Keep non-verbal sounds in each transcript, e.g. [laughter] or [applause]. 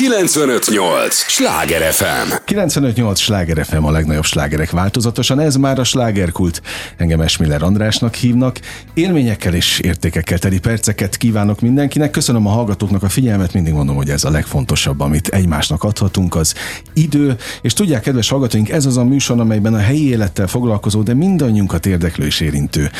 958! Sláger FM! 958! Sláger FM a legnagyobb slágerek változatosan, ez már a slágerkult. Engem Esmiller Andrásnak hívnak. Élményekkel és értékekkel teli perceket kívánok mindenkinek. Köszönöm a hallgatóknak a figyelmet, mindig mondom, hogy ez a legfontosabb, amit egymásnak adhatunk, az idő. És tudják, kedves hallgatóink, ez az a műsor, amelyben a helyi élettel foglalkozó, de mindannyiunkat érdeklő és érintő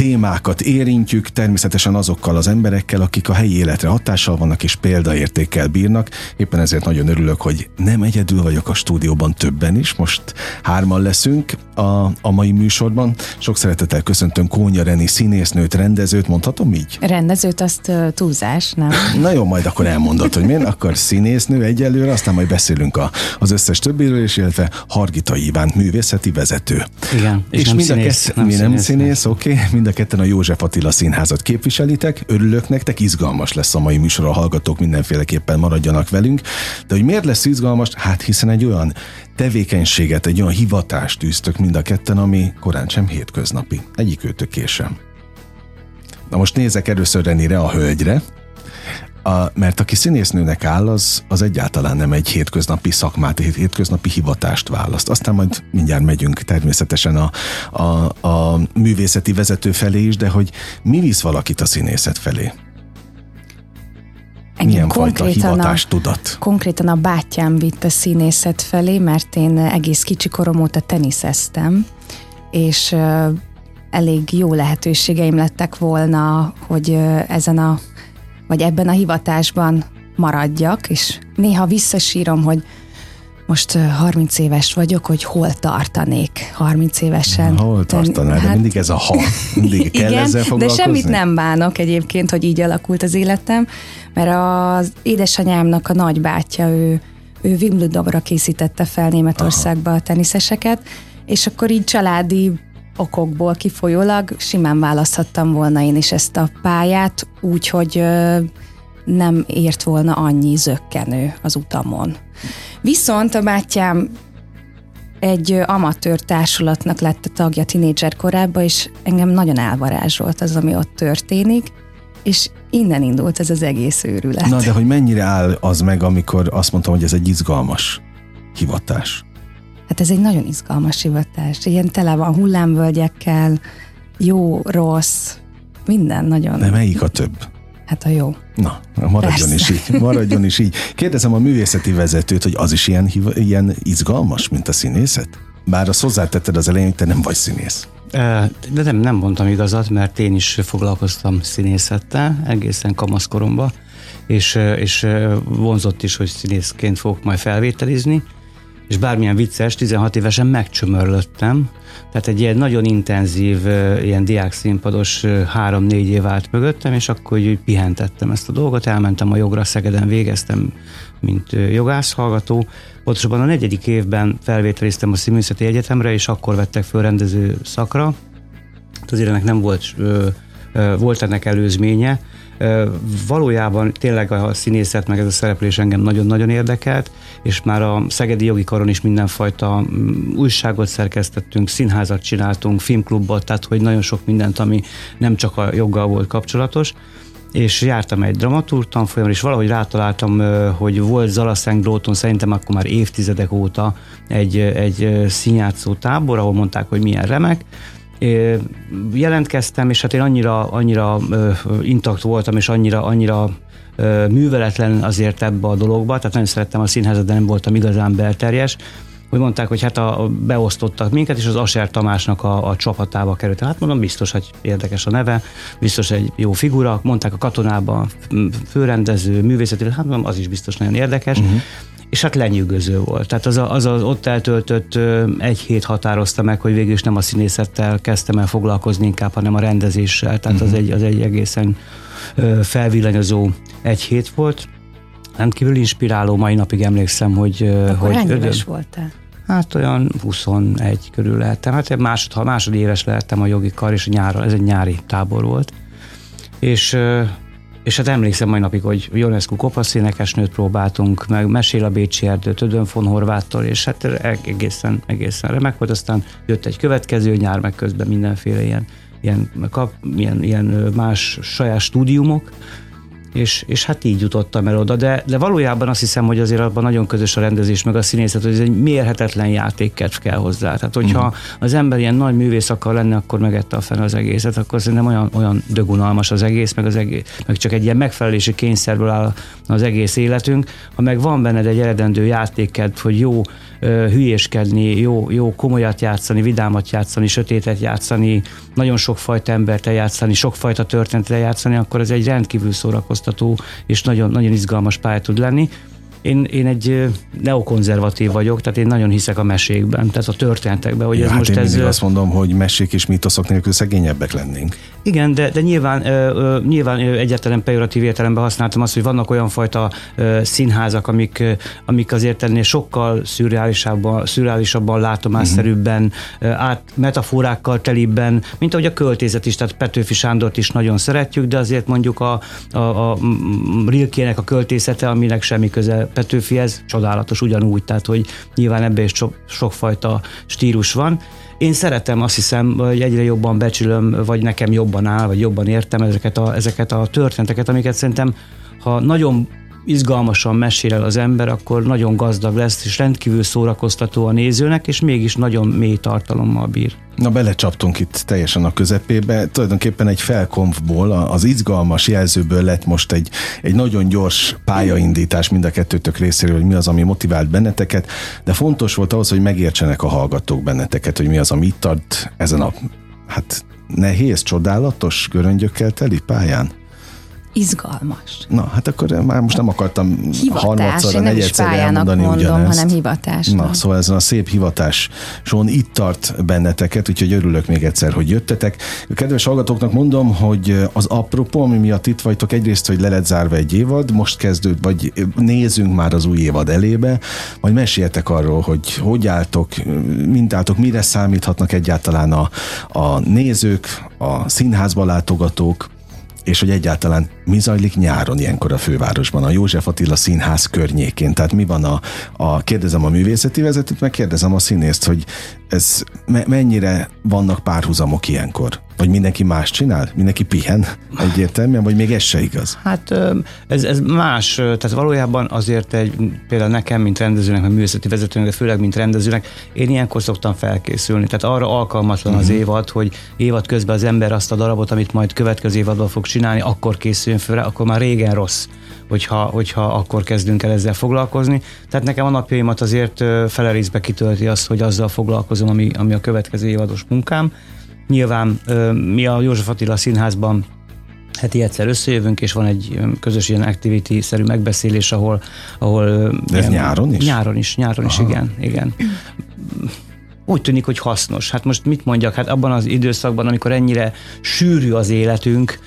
témákat érintjük, természetesen azokkal az emberekkel, akik a helyi életre hatással vannak és példaértékkel bírnak. Éppen ezért nagyon örülök, hogy nem egyedül vagyok a stúdióban, többen is. Most hárman leszünk a, a mai műsorban. Sok szeretettel köszöntöm Kónya Reni színésznőt, rendezőt, mondhatom így? Rendezőt azt túlzás, nem? [laughs] Na jó, majd akkor elmondod, hogy miért, akkor színésznő egyelőre, aztán majd beszélünk a, az összes többiről, és illetve Hargita Iván művészeti vezető. Igen, és, és nem mind színész, a kett, nem mi nem színész, oké, okay, mind a ketten a József Attila Színházat képviselitek, örülök nektek, izgalmas lesz a mai műsor, a hallgatók mindenféleképpen maradjanak velünk, de hogy miért lesz izgalmas? Hát hiszen egy olyan tevékenységet, egy olyan hivatást tűztök mind a ketten, ami korán sem hétköznapi. Egyik őtök sem. Na most nézek először Renire, a hölgyre, a, mert aki színésznőnek áll, az, az egyáltalán nem egy hétköznapi szakmát, egy hétköznapi hivatást választ. Aztán majd mindjárt megyünk természetesen a, a, a művészeti vezető felé is, de hogy mi visz valakit a színészet felé? Engem Milyen fajta hivatás a? Konkrétan a bátyám vitt a színészet felé, mert én egész kicsi korom óta teniszeztem, és elég jó lehetőségeim lettek volna, hogy ezen a, vagy ebben a hivatásban maradjak, és néha visszasírom, hogy most 30 éves vagyok, hogy hol tartanék 30 évesen. Na, hol tartanál, hát, de mindig ez a ha, mindig [laughs] kell igen, ezzel de semmit nem bánok egyébként, hogy így alakult az életem, mert az édesanyámnak a nagybátyja, ő, ő Wimbledonra készítette fel Németországba a teniszeseket, és akkor így családi okokból kifolyólag simán választhattam volna én is ezt a pályát, úgyhogy nem ért volna annyi zöggenő az utamon. Viszont a bátyám egy amatőr társulatnak lett a tagja tinédzser korában, és engem nagyon elvarázsolt az, ami ott történik, és innen indult ez az egész őrület. Na, de hogy mennyire áll az meg, amikor azt mondtam, hogy ez egy izgalmas hivatás? Hát ez egy nagyon izgalmas hivatás. Ilyen tele van hullámvölgyekkel, jó, rossz, minden nagyon. De melyik a több? Hát a jó. Na, maradjon Persze. is így. Maradjon is így. Kérdezem a művészeti vezetőt, hogy az is ilyen, ilyen izgalmas, mint a színészet? Bár azt hozzátetted az elején, hogy te nem vagy színész. De nem, nem mondtam igazat, mert én is foglalkoztam színészettel egészen kamaszkoromban, és, és vonzott is, hogy színészként fogok majd felvételizni, és bármilyen vicces, 16 évesen megcsömörlöttem, tehát egy ilyen nagyon intenzív, ilyen diák színpados három-négy év állt mögöttem, és akkor úgy pihentettem ezt a dolgot, elmentem a jogra, Szegeden végeztem, mint jogász hallgató. Pontosabban a negyedik évben felvételiztem a Színművészeti Egyetemre, és akkor vettek föl rendező szakra. Azért ennek nem volt, volt ennek előzménye, Valójában tényleg a színészet meg ez a szereplés engem nagyon-nagyon érdekelt, és már a Szegedi Jogi Karon is mindenfajta mm, újságot szerkesztettünk, színházat csináltunk, filmklubot, tehát hogy nagyon sok mindent, ami nem csak a joggal volt kapcsolatos. És jártam egy dramaturg tanfolyamra, és valahogy rátaláltam, hogy volt Zalaszeng Dróton, szerintem akkor már évtizedek óta egy, egy színjátszó tábor, ahol mondták, hogy milyen remek, jelentkeztem, és hát én annyira, annyira intakt voltam, és annyira, annyira műveletlen azért ebbe a dologba, tehát nagyon szerettem a színházat, de nem voltam igazán belterjes, hogy mondták, hogy hát a, a, beosztottak minket, és az Aser Tamásnak a, a csapatába került. Hát mondom, biztos, hogy érdekes a neve, biztos egy jó figura. Mondták a katonában főrendező, művészeti, hát mondom, az is biztos nagyon érdekes. Uh-huh és hát lenyűgöző volt. Tehát az, a, az az ott eltöltött egy hét határozta meg, hogy végül is nem a színészettel kezdtem el foglalkozni inkább, hanem a rendezéssel. Tehát uh-huh. az, egy, az egy egészen felvillanyozó egy hét volt. Rendkívül inspiráló, mai napig emlékszem, hogy... Akkor hogy éves voltál? Hát olyan 21 körül lehettem. Hát másod, ha másodéves lehettem a jogi kar, és nyára, ez egy nyári tábor volt. És és hát emlékszem mai napig, hogy Ionescu kopasz énekesnőt próbáltunk, meg Mesél a Bécsi Erdő, Tödön von Horváttól, és hát egészen, egészen remek volt. Aztán jött egy következő nyár, meg közben mindenféle ilyen, ilyen, kap, ilyen, ilyen más saját stúdiumok, és, és hát így jutottam el oda, de, de valójában azt hiszem, hogy azért abban nagyon közös a rendezés meg a színészet, hogy ez egy mérhetetlen játékkedv kell hozzá. Tehát, hogyha uh-huh. az ember ilyen nagy művész akar lenni, akkor megette a fel az egészet, akkor szerintem olyan, olyan dögunalmas az egész, meg, az egész, meg csak egy ilyen megfelelési kényszerből áll az egész életünk. Ha meg van benned egy eredendő játékkedv, hogy jó hülyéskedni, jó, jó komolyat játszani, vidámat játszani, sötétet játszani, nagyon sokfajta embert játszani, sokfajta történetet játszani, akkor ez egy rendkívül szórakoztató és nagyon, nagyon izgalmas pálya tud lenni. Én, én egy neokonzervatív vagyok, tehát én nagyon hiszek a mesékben, tehát a történetekben. Hogy ja, ez hát most én ez, azt mondom, hogy mesék és mítoszok nélkül szegényebbek lennénk. Igen, de, de nyilván, nyilván egyáltalán pejoratív értelemben használtam azt, hogy vannak olyan fajta színházak, amik, amik azért ennél sokkal szürreálisabban, szürreálisabban látomásszerűbben, uh-huh. át, metaforákkal telibben, mint ahogy a költézet is, tehát Petőfi Sándort is nagyon szeretjük, de azért mondjuk a, a, a Rilkének a költészete, aminek semmi köze Petőfihez, csodálatos ugyanúgy, tehát hogy nyilván ebben is sok, sokfajta stílus van. Én szeretem, azt hiszem, hogy egyre jobban becsülöm, vagy nekem jobban áll, vagy jobban értem ezeket a, ezeket a történeteket, amiket szerintem, ha nagyon izgalmasan mesél el az ember, akkor nagyon gazdag lesz, és rendkívül szórakoztató a nézőnek, és mégis nagyon mély tartalommal bír. Na belecsaptunk itt teljesen a közepébe. Tulajdonképpen egy felkonfból, az izgalmas jelzőből lett most egy, egy nagyon gyors pályaindítás mind a kettőtök részéről, hogy mi az, ami motivált benneteket, de fontos volt ahhoz, hogy megértsenek a hallgatók benneteket, hogy mi az, ami itt tart ezen a hát nehéz, csodálatos göröngyökkel teli pályán izgalmas. Na, hát akkor már most nem akartam harmadszor, a negyedszer elmondani mondom, ugyanezt. hanem hivatás. Na, szóval ezen a szép hivatáson itt tart benneteket, úgyhogy örülök még egyszer, hogy jöttetek. A kedves hallgatóknak mondom, hogy az apropó, ami miatt itt vagytok, egyrészt, hogy le lett zárva egy évad, most kezdőd, vagy nézzünk már az új évad elébe, majd meséljetek arról, hogy hogy álltok, mint álltok, mire számíthatnak egyáltalán a, a nézők, a színházba látogatók, és hogy egyáltalán mi zajlik nyáron ilyenkor a fővárosban, a József Attila Színház környékén. Tehát mi van a, a kérdezem a művészeti vezetőt, meg kérdezem a színészt, hogy ez me, mennyire vannak párhuzamok ilyenkor? Vagy mindenki más csinál? Mindenki pihen egyértelműen, vagy még ez se igaz? Hát ez, ez más, tehát valójában azért egy, például nekem, mint rendezőnek, vagy művészeti vezetőnek, de főleg, mint rendezőnek, én ilyenkor szoktam felkészülni. Tehát arra alkalmatlan uh-huh. az mhm. évad, hogy évad közben az ember azt a darabot, amit majd következő évadban fog csinálni, akkor készüljön fel, akkor már régen rossz hogyha, hogyha akkor kezdünk el ezzel foglalkozni. Tehát nekem a napjaimat azért felerészbe kitölti azt, hogy azzal foglalkozom, ami, ami a következő évados munkám. Nyilván mi a József Attila Színházban heti egyszer összejövünk, és van egy közös ilyen activity-szerű megbeszélés, ahol... ahol De ez ilyen, nyáron is? Nyáron is, nyáron Aha. is, igen. igen úgy tűnik, hogy hasznos. Hát most mit mondjak, hát abban az időszakban, amikor ennyire sűrű az életünk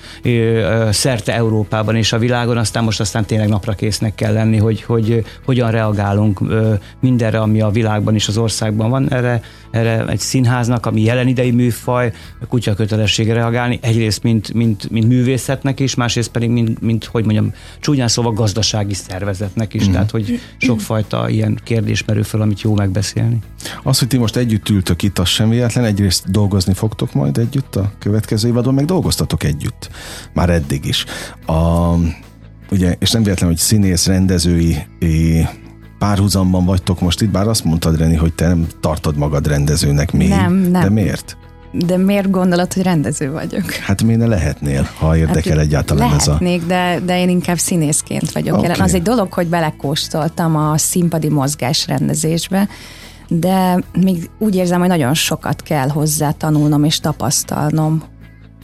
szerte Európában és a világon, aztán most aztán tényleg napra késznek kell lenni, hogy, hogy hogyan reagálunk mindenre, ami a világban és az országban van. Erre, erre egy színháznak, ami jelen idei műfaj, a kutya kötelessége reagálni, egyrészt mint, mint, mint művészetnek is, másrészt pedig mint, mint, hogy mondjam, csúnyán szóval gazdasági szervezetnek is, mm. tehát hogy sokfajta ilyen kérdés merül fel, amit jó megbeszélni. Az, hogy ti most együtt ültök itt, az sem véletlen. Egyrészt dolgozni fogtok majd együtt a következő évadon, meg dolgoztatok együtt. Már eddig is. A, ugye, és nem véletlen, hogy színész, rendezői párhuzamban vagytok most itt, bár azt mondtad, Reni, hogy te nem tartod magad rendezőnek még. Nem, nem. De miért? De miért gondolod, hogy rendező vagyok? Hát miért ne lehetnél, ha érdekel hát, egyáltalán ez a... De, de én inkább színészként vagyok okay. jelen. Az egy dolog, hogy belekóstoltam a színpadi mozgás rendezésbe, de még úgy érzem, hogy nagyon sokat kell hozzá tanulnom és tapasztalnom.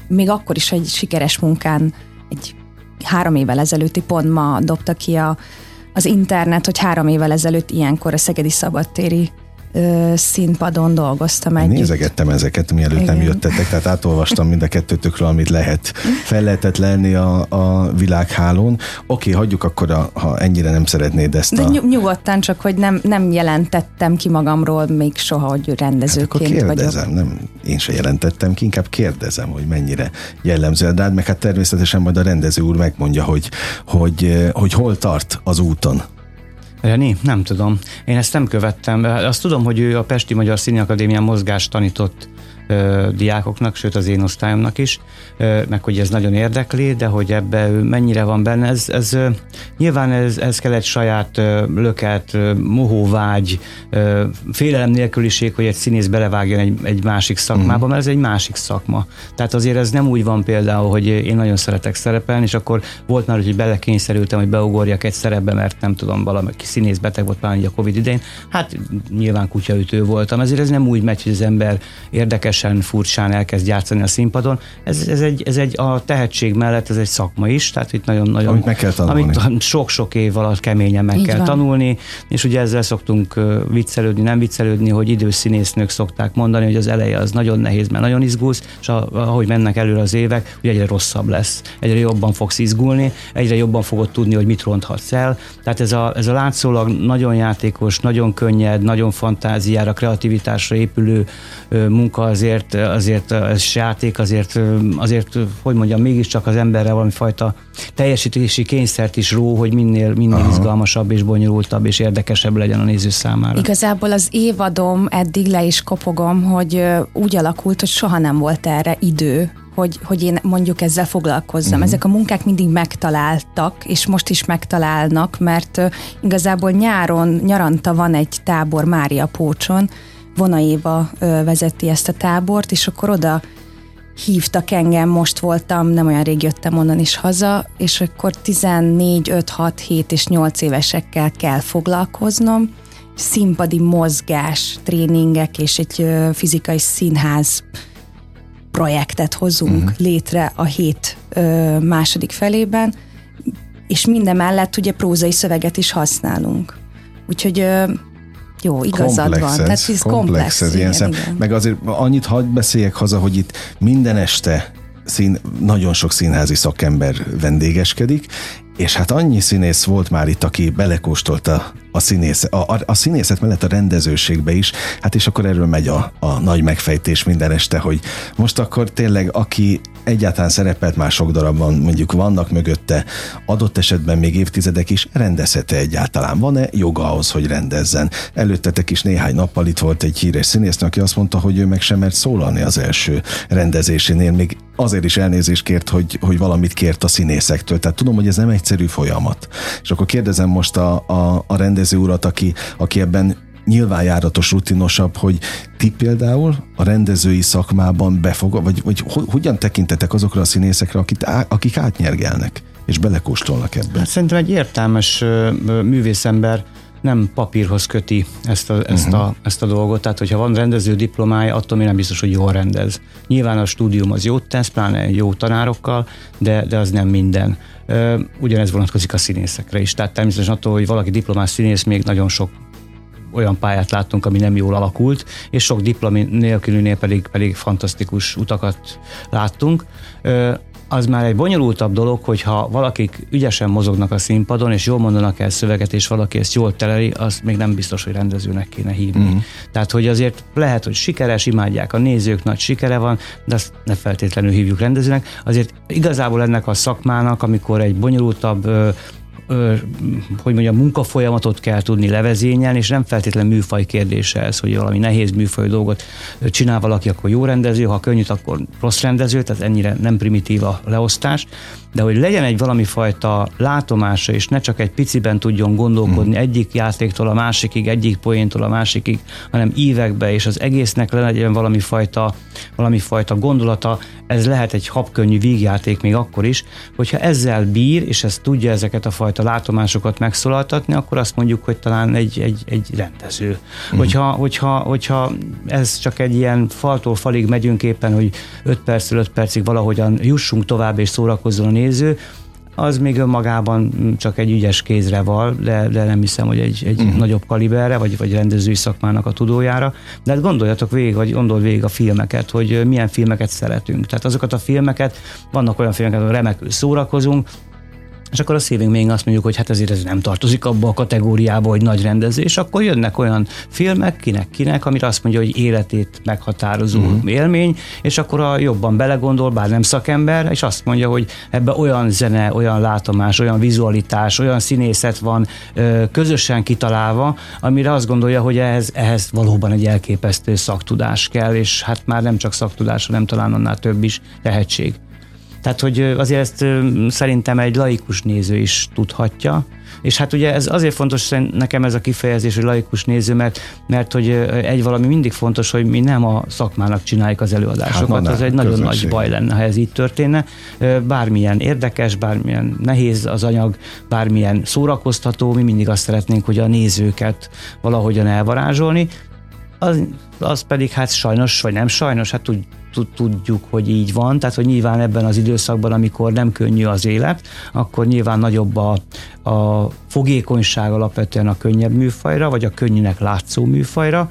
Még akkor is egy sikeres munkán, egy három évvel ezelőtti pont ma dobta ki a, az internet, hogy három évvel ezelőtt ilyenkor a Szegedi Szabadtéri ö, színpadon dolgoztam együtt. Nézegettem ezeket, mielőtt Igen. nem jöttetek, tehát átolvastam mind a kettőtökről, amit lehet. Fel lehetett lenni a, a világhálón. Oké, hagyjuk akkor, a, ha ennyire nem szeretnéd ezt a... De nyugodtan, csak hogy nem, nem jelentettem ki magamról még soha, hogy rendezőként hát kérdezem, vagyok. nem, én se jelentettem ki, inkább kérdezem, hogy mennyire jellemző rád, meg hát természetesen majd a rendező úr megmondja, hogy, hogy, hogy hol tart az úton. Reni? Nem tudom. Én ezt nem követtem. Azt tudom, hogy ő a Pesti Magyar Színi Akadémián mozgást tanított ö, diákoknak, sőt az én osztályomnak is, ö, meg hogy ez nagyon érdekli, de hogy ebbe mennyire van benne, ez, ez ö, nyilván ez, ez kell egy saját ö, löket, ö, mohóvágy, ö, félelem nélküliség, hogy egy színész belevágjon egy, egy másik szakmába, mm. mert ez egy másik szakma. Tehát azért ez nem úgy van például, hogy én nagyon szeretek szerepelni, és akkor volt már, hogy belekényszerültem, hogy beugorjak egy szerepbe, mert nem tudom, valaki színész beteg volt már a Covid idején. Hát nyilván kutyaütő voltam, ezért ez nem úgy megy, hogy az ember érdekesen, furcsán elkezd játszani a színpadon. Ez, ez, egy, ez egy a tehetség mellett ez egy szakma is, tehát itt nagyon-nagyon... Amit meg kell tanulni. Amit sok-sok év alatt keményen meg Így kell van. tanulni, és ugye ezzel szoktunk viccelődni, nem viccelődni, hogy idős színésznők szokták mondani, hogy az eleje az nagyon nehéz, mert nagyon izgulsz, és ahogy mennek előre az évek, ugye egyre rosszabb lesz, egyre jobban fogsz izgulni, egyre jobban fogod tudni, hogy mit ronthatsz el. Tehát ez a, ez a látszólag nagyon játékos, nagyon könnyed, nagyon fantáziára, kreativitásra épülő munka azért, azért ez játék, azért, azért, hogy mondjam, mégiscsak az emberre valami fajta teljesítési kényszert is ró, hogy minél, minél Aha. izgalmasabb és bonyolultabb és érdekesebb legyen a néző számára. Igazából az évadom eddig le is kopogom, hogy úgy alakult, hogy soha nem volt erre idő, hogy, hogy én mondjuk ezzel foglalkozzam. Uh-huh. Ezek a munkák mindig megtaláltak, és most is megtalálnak, mert uh, igazából nyáron, nyaranta van egy tábor Mária Pócson, Vona Éva uh, vezeti ezt a tábort, és akkor oda hívtak engem, most voltam, nem olyan rég jöttem onnan is haza, és akkor 14, 5, 6, 7 és 8 évesekkel kell foglalkoznom, színpadi mozgás, tréningek és egy fizikai színház projektet hozunk uh-huh. létre a hét ö, második felében, és minden mellett ugye prózai szöveget is használunk. Úgyhogy ö, jó, igazad komplex van. Ez, Tehát ez komplex, komplex ez ilyen igen. Meg azért annyit hagy beszéljek haza, hogy itt minden este szín, nagyon sok színházi szakember vendégeskedik, és hát annyi színész volt már itt, aki belekóstolta a, színész, a, a, a színészet mellett a rendezőségbe is, hát és akkor erről megy a, a nagy megfejtés minden este, hogy most akkor tényleg aki egyáltalán szerepelt már sok darabban, mondjuk vannak mögötte, adott esetben még évtizedek is, rendezhete egyáltalán? Van-e joga ahhoz, hogy rendezzen? Előttetek is néhány nappal itt volt egy híres színésznő, aki azt mondta, hogy ő meg sem mert szólalni az első rendezésénél, még azért is elnézést kért, hogy, hogy valamit kért a színészektől. Tehát tudom, hogy ez nem egyszerű folyamat. És akkor kérdezem most a, a, a rendező urat, aki, aki ebben nyilván járatos, rutinosabb, hogy ti például a rendezői szakmában befog, vagy, vagy hogyan tekintetek azokra a színészekre, akik, akik átnyergelnek, és belekóstolnak ebbe? Hát szerintem egy értelmes művészember nem papírhoz köti ezt a, ezt, uh-huh. a, ezt a dolgot, tehát hogyha van rendező diplomája, attól még nem biztos, hogy jól rendez. Nyilván a stúdium az jót tesz, pláne jó tanárokkal, de, de az nem minden. Ugyanez vonatkozik a színészekre is. Tehát természetesen attól, hogy valaki diplomás színész, még nagyon sok olyan pályát láttunk, ami nem jól alakult, és sok diplomi nélkülűnél pedig, pedig fantasztikus utakat láttunk az már egy bonyolultabb dolog, hogyha valakik ügyesen mozognak a színpadon, és jól mondanak el szöveget, és valaki ezt jól teleri, az még nem biztos, hogy rendezőnek kéne hívni. Mm. Tehát, hogy azért lehet, hogy sikeres, imádják a nézők, nagy sikere van, de azt ne feltétlenül hívjuk rendezőnek. Azért igazából ennek a szakmának, amikor egy bonyolultabb hogy mondjam, munkafolyamatot kell tudni levezényelni, és nem feltétlenül műfaj kérdése ez, hogy valami nehéz műfaj dolgot csinál valaki, akkor jó rendező, ha könnyű, akkor rossz rendező, tehát ennyire nem primitív a leosztás, de hogy legyen egy valami fajta látomása, és ne csak egy piciben tudjon gondolkodni mm. egyik játéktól a másikig, egyik poéntól a másikig, hanem ívekbe, és az egésznek legyen valami fajta, valami fajta gondolata, ez lehet egy habkönnyű vígjáték még akkor is, hogyha ezzel bír, és ez tudja ezeket a fajta látomásokat megszólaltatni, akkor azt mondjuk, hogy talán egy, egy, egy rendező. Mm. Hogyha, hogyha, hogyha ez csak egy ilyen faltól falig megyünk éppen, hogy 5 percről 5 percig valahogyan jussunk tovább és szórakozzon a néző, az még önmagában csak egy ügyes kézre val, de, de nem hiszem, hogy egy, egy uh-huh. nagyobb kaliberre, vagy, vagy rendezői szakmának a tudójára. De hát gondoljatok végig, vagy gondol végig a filmeket, hogy milyen filmeket szeretünk. Tehát azokat a filmeket, vannak olyan filmeket, ahol remekül szórakozunk, és akkor a szívünk még azt mondjuk, hogy hát ezért ez nem tartozik abba a kategóriába, hogy nagy rendezés, akkor jönnek olyan filmek, kinek-kinek, amire azt mondja, hogy életét meghatározó uh-huh. élmény, és akkor a jobban belegondol, bár nem szakember, és azt mondja, hogy ebbe olyan zene, olyan látomás, olyan vizualitás, olyan színészet van közösen kitalálva, amire azt gondolja, hogy ehhez, ehhez valóban egy elképesztő szaktudás kell, és hát már nem csak szaktudás, hanem talán annál több is tehetség. Tehát, hogy azért ezt szerintem egy laikus néző is tudhatja, és hát ugye ez azért fontos nekem ez a kifejezés, hogy laikus néző, mert, mert hogy egy valami mindig fontos, hogy mi nem a szakmának csináljuk az előadásokat. Hát, az egy nagyon közönség. nagy baj lenne, ha ez így történne. Bármilyen érdekes, bármilyen nehéz az anyag, bármilyen szórakoztató, mi mindig azt szeretnénk, hogy a nézőket valahogyan elvarázsolni, az, az pedig hát sajnos, vagy nem sajnos, hát tud, tudjuk, hogy így van, tehát hogy nyilván ebben az időszakban, amikor nem könnyű az élet, akkor nyilván nagyobb a, a fogékonyság alapvetően a könnyebb műfajra, vagy a könnyűnek látszó műfajra,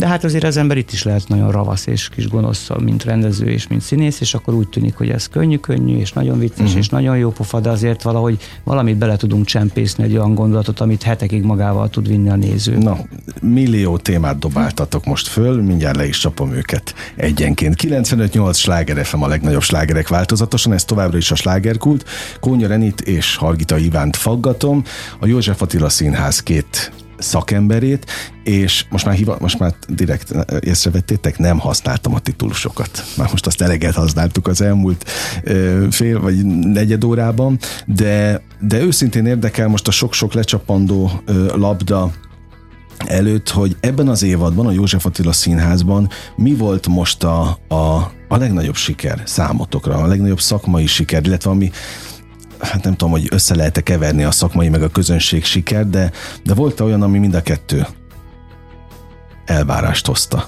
de hát azért az ember itt is lehet nagyon ravasz és kis gonosz, mint rendező és mint színész, és akkor úgy tűnik, hogy ez könnyű-könnyű, és nagyon vicces, uh-huh. és nagyon jó pofa, de azért valahogy valamit bele tudunk csempészni egy olyan gondolatot, amit hetekig magával tud vinni a néző. Na, millió témát dobáltatok most föl, mindjárt le is csapom őket egyenként. 95-8 sláger FM a legnagyobb slágerek változatosan, ez továbbra is a slágerkult. Kónya Renit és Hargita Ivánt faggatom. A József Attila Színház két szakemberét, és most már, hiva, most már direkt észrevettétek, nem használtam a titulusokat. Már most azt eleget használtuk az elmúlt ö, fél vagy negyed órában, de, de őszintén érdekel most a sok-sok lecsapandó ö, labda előtt, hogy ebben az évadban a József Attila Színházban mi volt most a, a, a legnagyobb siker számotokra, a legnagyobb szakmai siker, illetve ami hát nem tudom, hogy össze lehet keverni a szakmai meg a közönség siker, de, de volt olyan, ami mind a kettő elvárást hozta.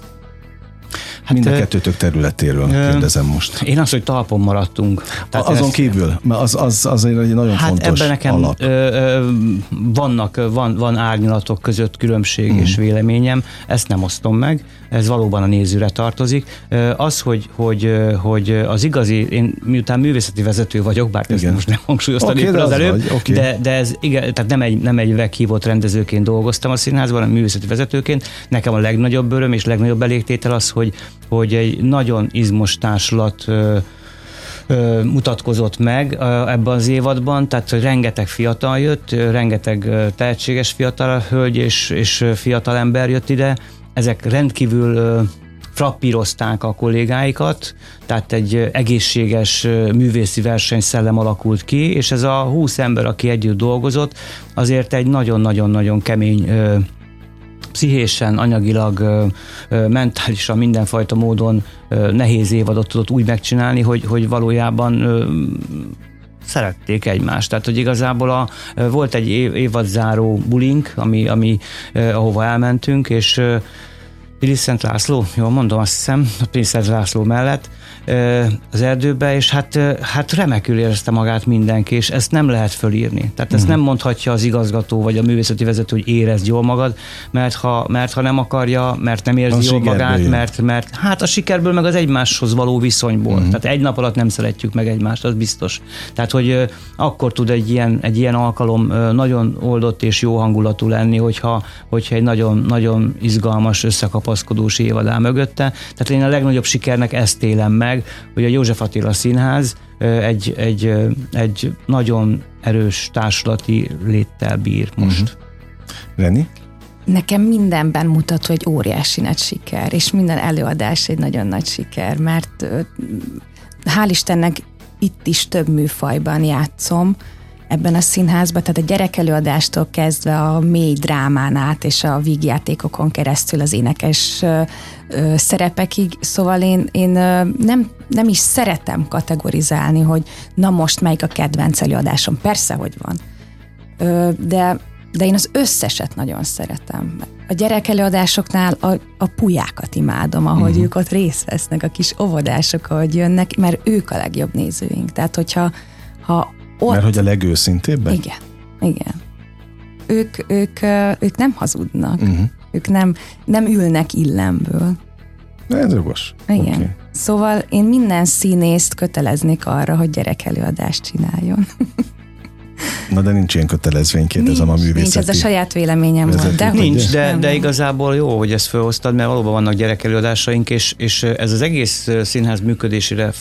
Hát, Mind a kettőtök területéről ö, kérdezem most. Én azt, hogy talpon maradtunk. Tehát Azon ezt, kívül, mert az, az azért egy nagyon hát fontos ebben nekem alap. Ö, ö, vannak, van, van árnyalatok között különbség mm. és véleményem, ezt nem osztom meg, ez valóban a nézőre tartozik. Az, hogy, hogy, hogy az igazi, én miután művészeti vezető vagyok, bár ezt most nem hangsúlyoztam okay, az, az előbb, vagy, okay. de, de ez igen, tehát nem egy, nem egy meghívott rendezőként dolgoztam a színházban, hanem művészeti vezetőként. Nekem a legnagyobb öröm és legnagyobb elégtétel az, hogy, hogy egy nagyon izmos társulat mutatkozott meg ebben az évadban, tehát hogy rengeteg fiatal jött, rengeteg tehetséges fiatal hölgy és, és fiatal ember jött ide, ezek rendkívül frappírozták a kollégáikat, tehát egy egészséges művészi versenyszellem alakult ki, és ez a 20 ember, aki együtt dolgozott, azért egy nagyon-nagyon-nagyon kemény pszichésen, anyagilag, mentálisan, mindenfajta módon nehéz évadot tudott úgy megcsinálni, hogy, hogy valójában szerették egymást. Tehát, hogy igazából a, volt egy évadzáró bulink, ami, ami ahova elmentünk, és Pilis Szent László, jól mondom, azt hiszem, a Pilis Szent László mellett, az erdőbe, és hát, hát remekül érezte magát mindenki, és ezt nem lehet fölírni. Tehát ezt mm. nem mondhatja az igazgató vagy a művészeti vezető, hogy érezd jól magad, mert ha, mert ha nem akarja, mert nem érzi a jól magát, mert, mert hát a sikerből meg az egymáshoz való viszonyból. Mm. Tehát egy nap alatt nem szeretjük meg egymást, az biztos. Tehát, hogy akkor tud egy ilyen, egy ilyen alkalom nagyon oldott és jó hangulatú lenni, hogyha, hogyha egy nagyon, nagyon izgalmas, összekapaszkodós évad áll mögötte. Tehát én a legnagyobb sikernek ezt élem meg, meg, hogy a József Attila Színház egy, egy, egy nagyon erős társulati léttel bír most. Uh-huh. Reni? Nekem mindenben mutató egy óriási nagy siker, és minden előadás egy nagyon nagy siker, mert hál' Istennek itt is több műfajban játszom, ebben a színházban, tehát a gyerekelőadástól kezdve a mély drámán át és a vígjátékokon keresztül az énekes ö, ö, szerepekig, szóval én, én ö, nem, nem is szeretem kategorizálni, hogy na most melyik a kedvenc előadásom. Persze, hogy van. Ö, de de én az összeset nagyon szeretem. A gyerekelőadásoknál a, a pujákat imádom, ahogy uh-huh. ők ott részt vesznek, a kis óvodások, ahogy jönnek, mert ők a legjobb nézőink. Tehát, hogyha ha ott... Mert hogy a legőszintébben? Igen, igen. Ők, ők, ők nem hazudnak. Uh-huh. Ők nem, nem ülnek illemből. Ez jogos. Igen. Okay. Szóval én minden színészt köteleznék arra, hogy gyerekelőadást csináljon. Na de nincs ilyen kötelezvény, kérdezem a művészeti. Nincs, ez a saját véleményem volt. De nincs, de, de igazából jó, hogy ezt felhoztad, mert valóban vannak gyerekelőadásaink, és, és ez az egész színház működésére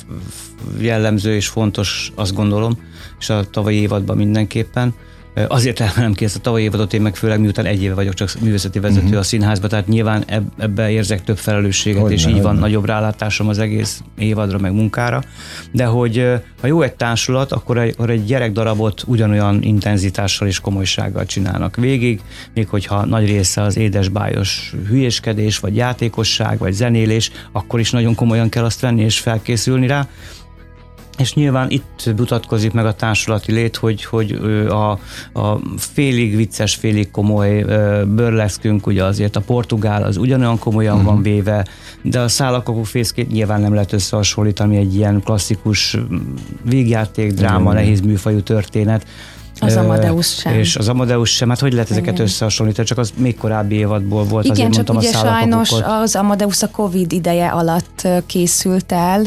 jellemző és fontos, azt gondolom, és a tavalyi évadban mindenképpen Azért emelem ki ezt a tavalyi évadot, én meg főleg miután egy éve vagyok csak művészeti vezető uh-huh. a színházba, tehát nyilván ebbe érzek több felelősséget, hogy és így van nagyobb rálátásom az egész évadra, meg munkára. De hogy ha jó egy társulat, akkor egy, akkor egy gyerekdarabot ugyanolyan intenzitással és komolysággal csinálnak végig, még hogyha nagy része az édesbájos hülyéskedés, vagy játékosság, vagy zenélés, akkor is nagyon komolyan kell azt venni és felkészülni rá és nyilván itt mutatkozik meg a társulati lét, hogy, hogy a, a félig vicces, félig komoly bőrleszkünk, ugye azért a portugál az ugyanolyan komolyan uh-huh. van véve, de a szálakokú fészkét nyilván nem lehet összehasonlítani egy ilyen klasszikus végjáték, dráma, uh-huh. nehéz műfajú történet. Az Amadeus sem. És az Amadeus sem, hát hogy lehet ezeket Igen. összehasonlítani, csak az még korábbi évadból volt. Igen, azért csak mondtam ugye a sajnos az Amadeus a Covid ideje alatt készült el,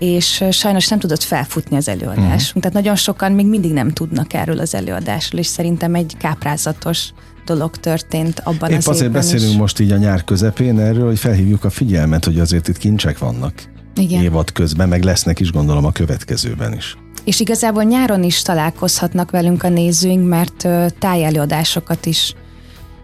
és sajnos nem tudott felfutni az előadás. Uh-huh. Tehát nagyon sokan még mindig nem tudnak erről az előadásról, és szerintem egy káprázatos dolog történt abban Épp az azért beszélünk is. most így a nyár közepén erről, hogy felhívjuk a figyelmet, hogy azért itt kincsek vannak. Igen. Évad közben, meg lesznek is gondolom a következőben is. És igazából nyáron is találkozhatnak velünk a nézőink, mert tájelőadásokat is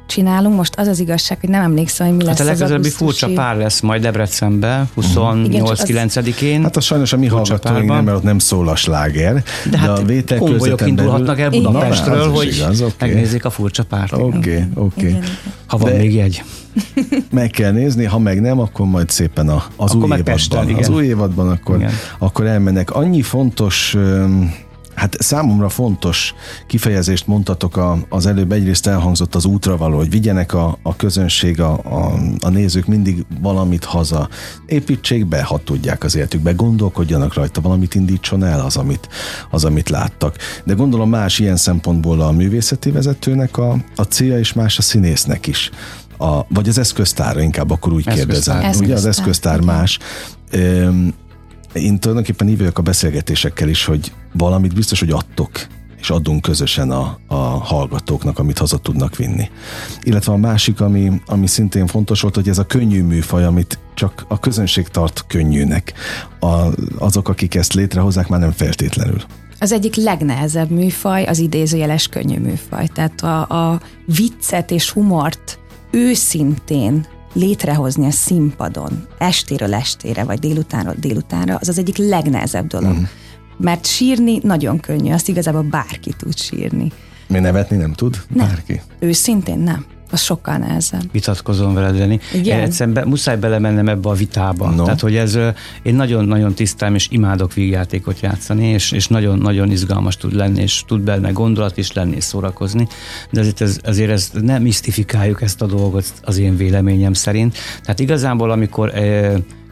csinálunk. Most az az igazság, hogy nem emlékszem, hogy mi lesz hát a legközelebbi furcsa pár lesz majd Debrecenben, 28-9-én. Hát az sajnos a mi hallgatóink nem, mert ott nem szól a sláger. De, de hát a vétel indulhatnak el Budapestről, Na, hogy igaz, okay. megnézzék a furcsa párt. Oké, okay, oké. Okay. Ha van de még jegy. [laughs] Meg kell nézni, ha meg nem, akkor majd szépen a, az, akkor új évadban, Pesten, az új évadban akkor, akkor elmennek. Annyi fontos Hát számomra fontos kifejezést mondtatok a, az előbb, egyrészt elhangzott az útra való, hogy vigyenek a, a közönség, a, a, a nézők mindig valamit haza. Építsék be, ha tudják az életükbe, gondolkodjanak rajta, valamit indítson el az, amit, az, amit láttak. De gondolom más ilyen szempontból a művészeti vezetőnek a, a célja, és más a színésznek is. A, vagy az eszköztára, inkább akkor úgy eszköztár. kérdezem. Eszköztár. Ugye az eszköztár más. Üm, én tulajdonképpen így a beszélgetésekkel is, hogy valamit biztos, hogy adtok és adunk közösen a, a hallgatóknak, amit haza tudnak vinni. Illetve a másik, ami, ami szintén fontos volt, hogy ez a könnyű műfaj, amit csak a közönség tart könnyűnek. A, azok, akik ezt létrehozzák, már nem feltétlenül. Az egyik legnehezebb műfaj az idézőjeles könnyű műfaj. Tehát a, a viccet és humort őszintén létrehozni a színpadon, estéről estére, vagy délutánról délutánra, az az egyik legnehezebb dolog. Mm. Mert sírni nagyon könnyű, azt igazából bárki tud sírni. Mi nevetni nem tud? Nem. Bárki? Őszintén nem. Az sokkal nehezebb. Vitatkozom veled, Leni. Igen. Egyszerűen be, muszáj belemennem ebbe a vitába. No. Tehát, hogy ez, én nagyon-nagyon tisztám, és imádok vígjátékot játszani, és, és nagyon-nagyon izgalmas tud lenni, és tud benne gondolat is lenni, és szórakozni. De azért, ez, azért ez nem misztifikáljuk ezt a dolgot az én véleményem szerint. Tehát igazából, amikor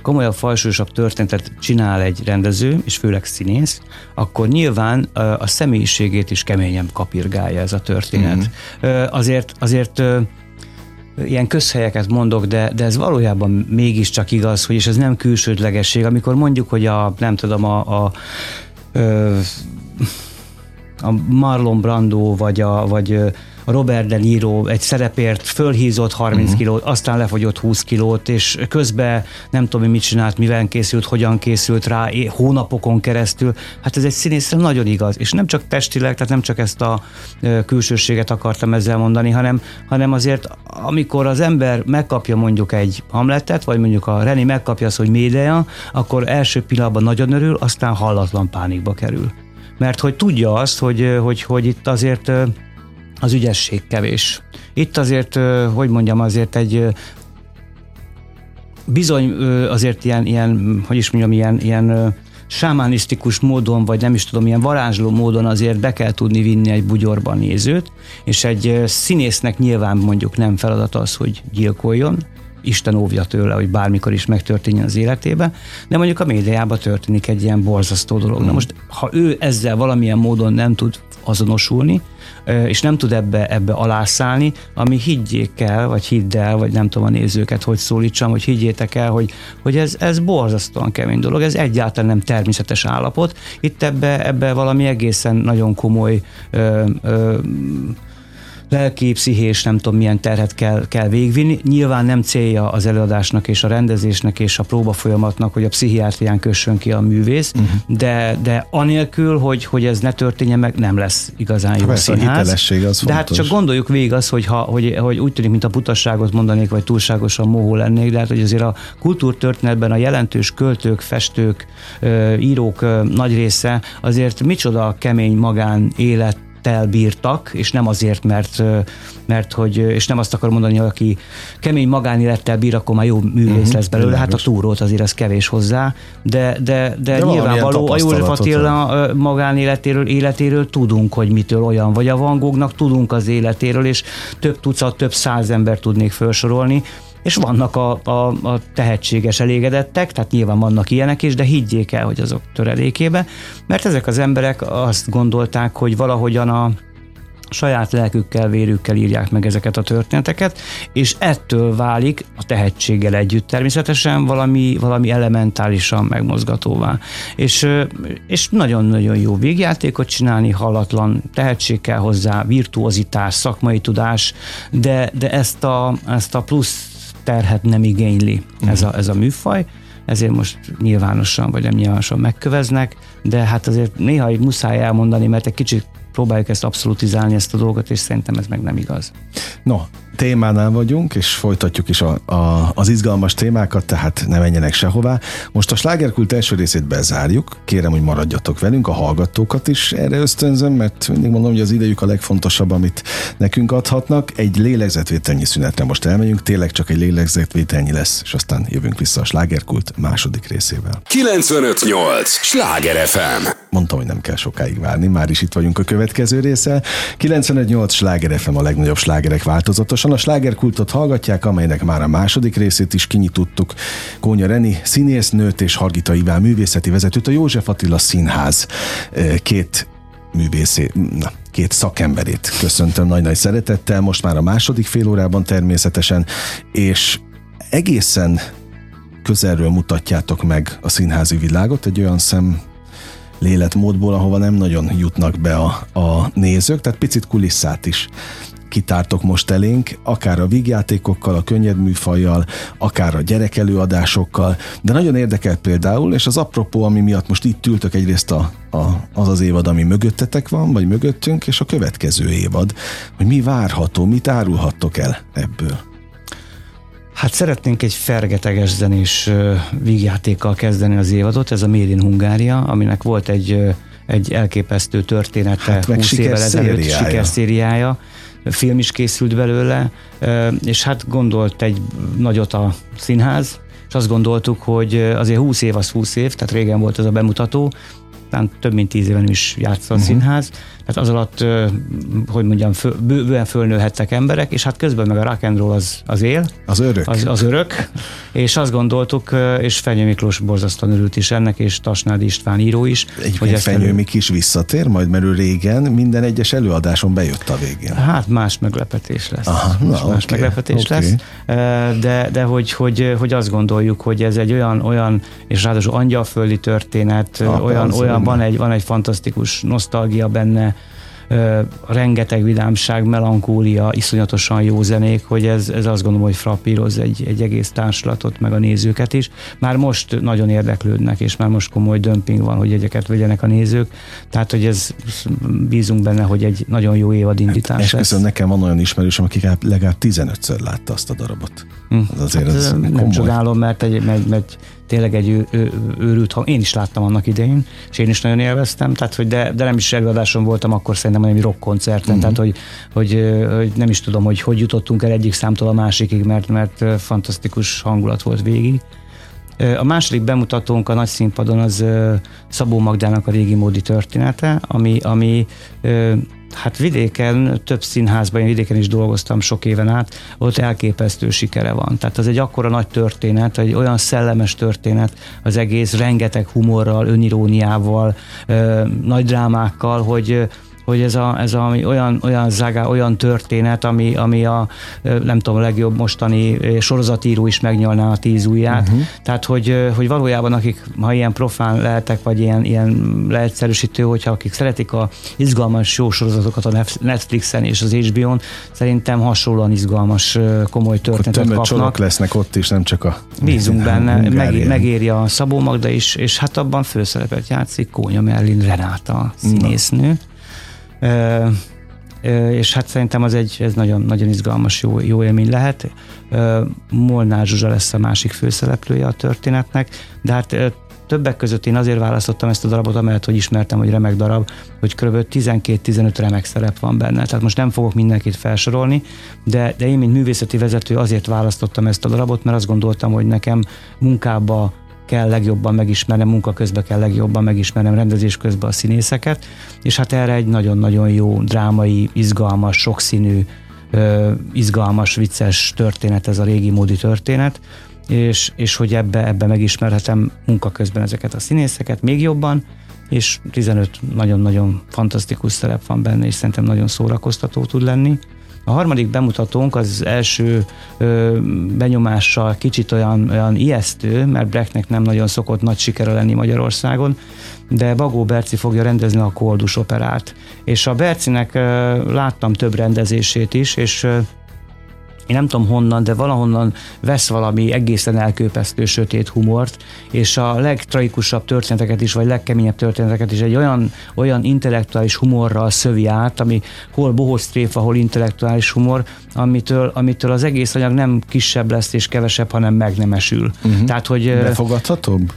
komolyabb, fajsúlyosabb történetet csinál egy rendező, és főleg színész, akkor nyilván a személyiségét is keményen kapirgálja ez a történet. Mm-hmm. Azért, azért ilyen közhelyeket mondok, de, de ez valójában mégiscsak igaz, hogy és ez nem külsődlegesség, amikor mondjuk, hogy a, nem tudom, a, a, a Marlon Brando, vagy a, vagy Robert De Niro egy szerepért fölhízott 30 uh-huh. kilót, aztán lefogyott 20 kilót, és közben nem tudom, mit csinált, mivel készült, hogyan készült rá, hónapokon keresztül. Hát ez egy színészre nagyon igaz, és nem csak testileg, tehát nem csak ezt a külsőséget akartam ezzel mondani, hanem, hanem azért, amikor az ember megkapja mondjuk egy Hamletet, vagy mondjuk a Reni megkapja azt, hogy médeja, akkor első pillanatban nagyon örül, aztán hallatlan pánikba kerül. Mert hogy tudja azt, hogy, hogy, hogy itt azért az ügyesség kevés. Itt azért, hogy mondjam, azért egy bizony azért ilyen, ilyen hogy is mondjam, ilyen, ilyen sámánisztikus módon, vagy nem is tudom, ilyen varázsló módon azért be kell tudni vinni egy bugyorban nézőt, és egy színésznek nyilván mondjuk nem feladat az, hogy gyilkoljon, Isten óvja tőle, hogy bármikor is megtörténjen az életébe, de mondjuk a médiában történik egy ilyen borzasztó dolog. Na most, ha ő ezzel valamilyen módon nem tud azonosulni, és nem tud ebbe, ebbe alászállni, ami higgyék el, vagy hidd el, vagy nem tudom a nézőket, hogy szólítsam, hogy higgyétek el, hogy, hogy ez, ez borzasztóan kemény dolog, ez egyáltalán nem természetes állapot. Itt ebbe, ebbe valami egészen nagyon komoly ö, ö, lelki, pszichés, nem tudom milyen terhet kell, kell végvinni. Nyilván nem célja az előadásnak és a rendezésnek és a próba folyamatnak, hogy a pszichiátrián kössön ki a művész, uh-huh. de, de anélkül, hogy, hogy ez ne történjen meg, nem lesz igazán jó Persze, színház. A az de fontos. hát csak gondoljuk végig azt, hogy, ha, hogy, hogy úgy tűnik, mint a putasságot mondanék, vagy túlságosan mohó lennék, de hát hogy azért a kultúrtörténetben a jelentős költők, festők, írók nagy része azért micsoda kemény magán élet élettel bírtak, és nem azért, mert, mert hogy, és nem azt akar mondani, hogy aki kemény magánélettel bír, akkor már jó művész uh-huh, lesz belőle, hát a túrót azért ez kevés hozzá, de, de, de, de nyilvánvaló a József Attila magánéletéről, életéről tudunk, hogy mitől olyan, vagy a Van Goghnak tudunk az életéről, és több tucat, több száz ember tudnék felsorolni, és vannak a, a, a tehetséges elégedettek, tehát nyilván vannak ilyenek is, de higgyék el, hogy azok töredékébe, mert ezek az emberek azt gondolták, hogy valahogyan a saját lelkükkel, vérükkel írják meg ezeket a történeteket, és ettől válik a tehetséggel együtt természetesen valami, valami elementálisan megmozgatóvá. És, és nagyon-nagyon jó végjátékot csinálni, hallatlan tehetség kell hozzá, virtuozitás, szakmai tudás, de, de ezt, a, ezt a plusz terhet nem igényli uh-huh. ez, a, ez a műfaj, ezért most nyilvánosan vagy nem nyilvánosan megköveznek, de hát azért néha így muszáj elmondani, mert egy kicsit próbáljuk ezt abszolutizálni ezt a dolgot, és szerintem ez meg nem igaz. No, témánál vagyunk, és folytatjuk is a, a, az izgalmas témákat, tehát ne menjenek sehová. Most a slágerkult első részét bezárjuk, kérem, hogy maradjatok velünk, a hallgatókat is erre ösztönzöm, mert mindig mondom, hogy az idejük a legfontosabb, amit nekünk adhatnak. Egy lélegzetvételnyi szünetre most elmegyünk, tényleg csak egy lélegzetvételnyi lesz, és aztán jövünk vissza a slágerkult második részével. 958! Sláger FM! Mondtam, hogy nem kell sokáig várni, már is itt vagyunk a következő része. 958 Sláger FM a legnagyobb slágerek változatos Hamarosan a slágerkultot hallgatják, amelynek már a második részét is kinyitottuk. Kónya Reni színésznőt és Hargita Iván művészeti vezetőt, a József Attila Színház két művészé, na, két szakemberét köszöntöm nagy-nagy szeretettel, most már a második fél órában természetesen, és egészen közelről mutatjátok meg a színházi világot, egy olyan szem léletmódból, ahova nem nagyon jutnak be a, a nézők, tehát picit kulisszát is kitártok most elénk, akár a vígjátékokkal, a könnyed műfajjal, akár a gyerekelőadásokkal, de nagyon érdekel például, és az apropó, ami miatt most itt ültök egyrészt a, a, az az évad, ami mögöttetek van, vagy mögöttünk, és a következő évad, hogy mi várható, mit árulhattok el ebből. Hát szeretnénk egy fergeteges zenés vígjátékkal kezdeni az évadot, ez a Made in Hungária, aminek volt egy egy elképesztő története hát 20 évvel ezelőtt, sikerszériája. film is készült belőle, és hát gondolt egy nagyot a színház, és azt gondoltuk, hogy azért 20 év az 20 év, tehát régen volt ez a bemutató, aztán több mint tíz éven is játszott a uh-huh. színház, tehát az alatt, hogy mondjam, föl, bőven fölnőhettek emberek, és hát közben meg a rock and roll az, az él. Az örök. Az, az örök, és azt gondoltuk, és Fenyő Miklós borzasztóan örült is ennek, és Tasnád István író is. Egy hogy Fenyő elő... is visszatér, majd mert ő régen minden egyes előadáson bejött a végén. Hát más meglepetés lesz. Aha, na, más, okay, más meglepetés okay. lesz. De, de hogy, hogy, hogy azt gondoljuk, hogy ez egy olyan, olyan és ráadásul angyalföldi történet, ah, olyan, olyan van, egy, van egy fantasztikus nosztalgia benne, rengeteg vidámság, melankólia, iszonyatosan jó zenék, hogy ez, ez azt gondolom, hogy frappíroz egy, egy egész társulatot, meg a nézőket is. Már most nagyon érdeklődnek, és már most komoly dömping van, hogy egyeket vegyenek a nézők, tehát hogy ez bízunk benne, hogy egy nagyon jó évad indítás hát, lesz. nekem van olyan ismerősöm, aki legalább 15-ször látta azt a darabot. Hm. Az azért hát, ez nem komoly. csodálom, mert egy, mert, mert tényleg egy ő, ő, őrült hang. Én is láttam annak idején, és én is nagyon élveztem, tehát hogy de, de nem is előadáson voltam, akkor szerintem hanem rock koncerten, uh-huh. tehát hogy, hogy, hogy, nem is tudom, hogy hogy jutottunk el egyik számtól a másikig, mert, mert fantasztikus hangulat volt végig. A második bemutatónk a nagy színpadon az Szabó Magdának a régi módi története, ami, ami Hát vidéken, több színházban, én vidéken is dolgoztam sok éven át, ott elképesztő sikere van. Tehát az egy akkora nagy történet, egy olyan szellemes történet, az egész rengeteg humorral, öniróniával, nagy drámákkal, hogy hogy ez, a, ez a, olyan, olyan zágá, olyan történet, ami, ami a nem tudom, a legjobb mostani sorozatíró is megnyalná a tíz ujját. Uh-huh. Tehát, hogy, hogy valójában akik, ha ilyen profán lehetek, vagy ilyen, ilyen leegyszerűsítő, hogyha akik szeretik a izgalmas jó sorozatokat a Netflixen és az HBO-n, szerintem hasonlóan izgalmas, komoly történetet kapnak. Csorok lesznek ott is, nem csak a... Bízunk benne, meg, megéri a Szabó Magda is, és hát abban főszerepet játszik Kónya Merlin Renáta színésznő. Na és hát szerintem az egy ez nagyon, nagyon izgalmas, jó, jó élmény lehet. Molnár Zsuzsa lesz a másik főszereplője a történetnek, de hát többek között én azért választottam ezt a darabot, amellett, hogy ismertem, hogy remek darab, hogy kb. 12-15 remek szerep van benne. Tehát most nem fogok mindenkit felsorolni, de, de én, mint művészeti vezető azért választottam ezt a darabot, mert azt gondoltam, hogy nekem munkába kell legjobban megismernem, munka közben kell legjobban megismernem rendezés közben a színészeket, és hát erre egy nagyon-nagyon jó, drámai, izgalmas, sokszínű, izgalmas, vicces történet ez a régi módi történet, és, és hogy ebbe, ebbe megismerhetem munka közben ezeket a színészeket még jobban, és 15 nagyon-nagyon fantasztikus szerep van benne, és szerintem nagyon szórakoztató tud lenni. A harmadik bemutatónk az első ö, benyomással kicsit olyan, olyan ijesztő, mert Brechtnek nem nagyon szokott nagy sikere lenni Magyarországon, de Bagó Berci fogja rendezni a Koldus operát. És a Bercinek ö, láttam több rendezését is, és ö, én nem tudom honnan, de valahonnan vesz valami egészen elképesztő sötét humort, és a legtraikusabb történeteket is, vagy legkeményebb történeteket is egy olyan, olyan intellektuális humorral szövi át, ami hol bohóc tréfa, hol intellektuális humor, amitől, amitől az egész anyag nem kisebb lesz és kevesebb, hanem megnemesül. Uh-huh. Tehát, hogy... Befogadhatóbb?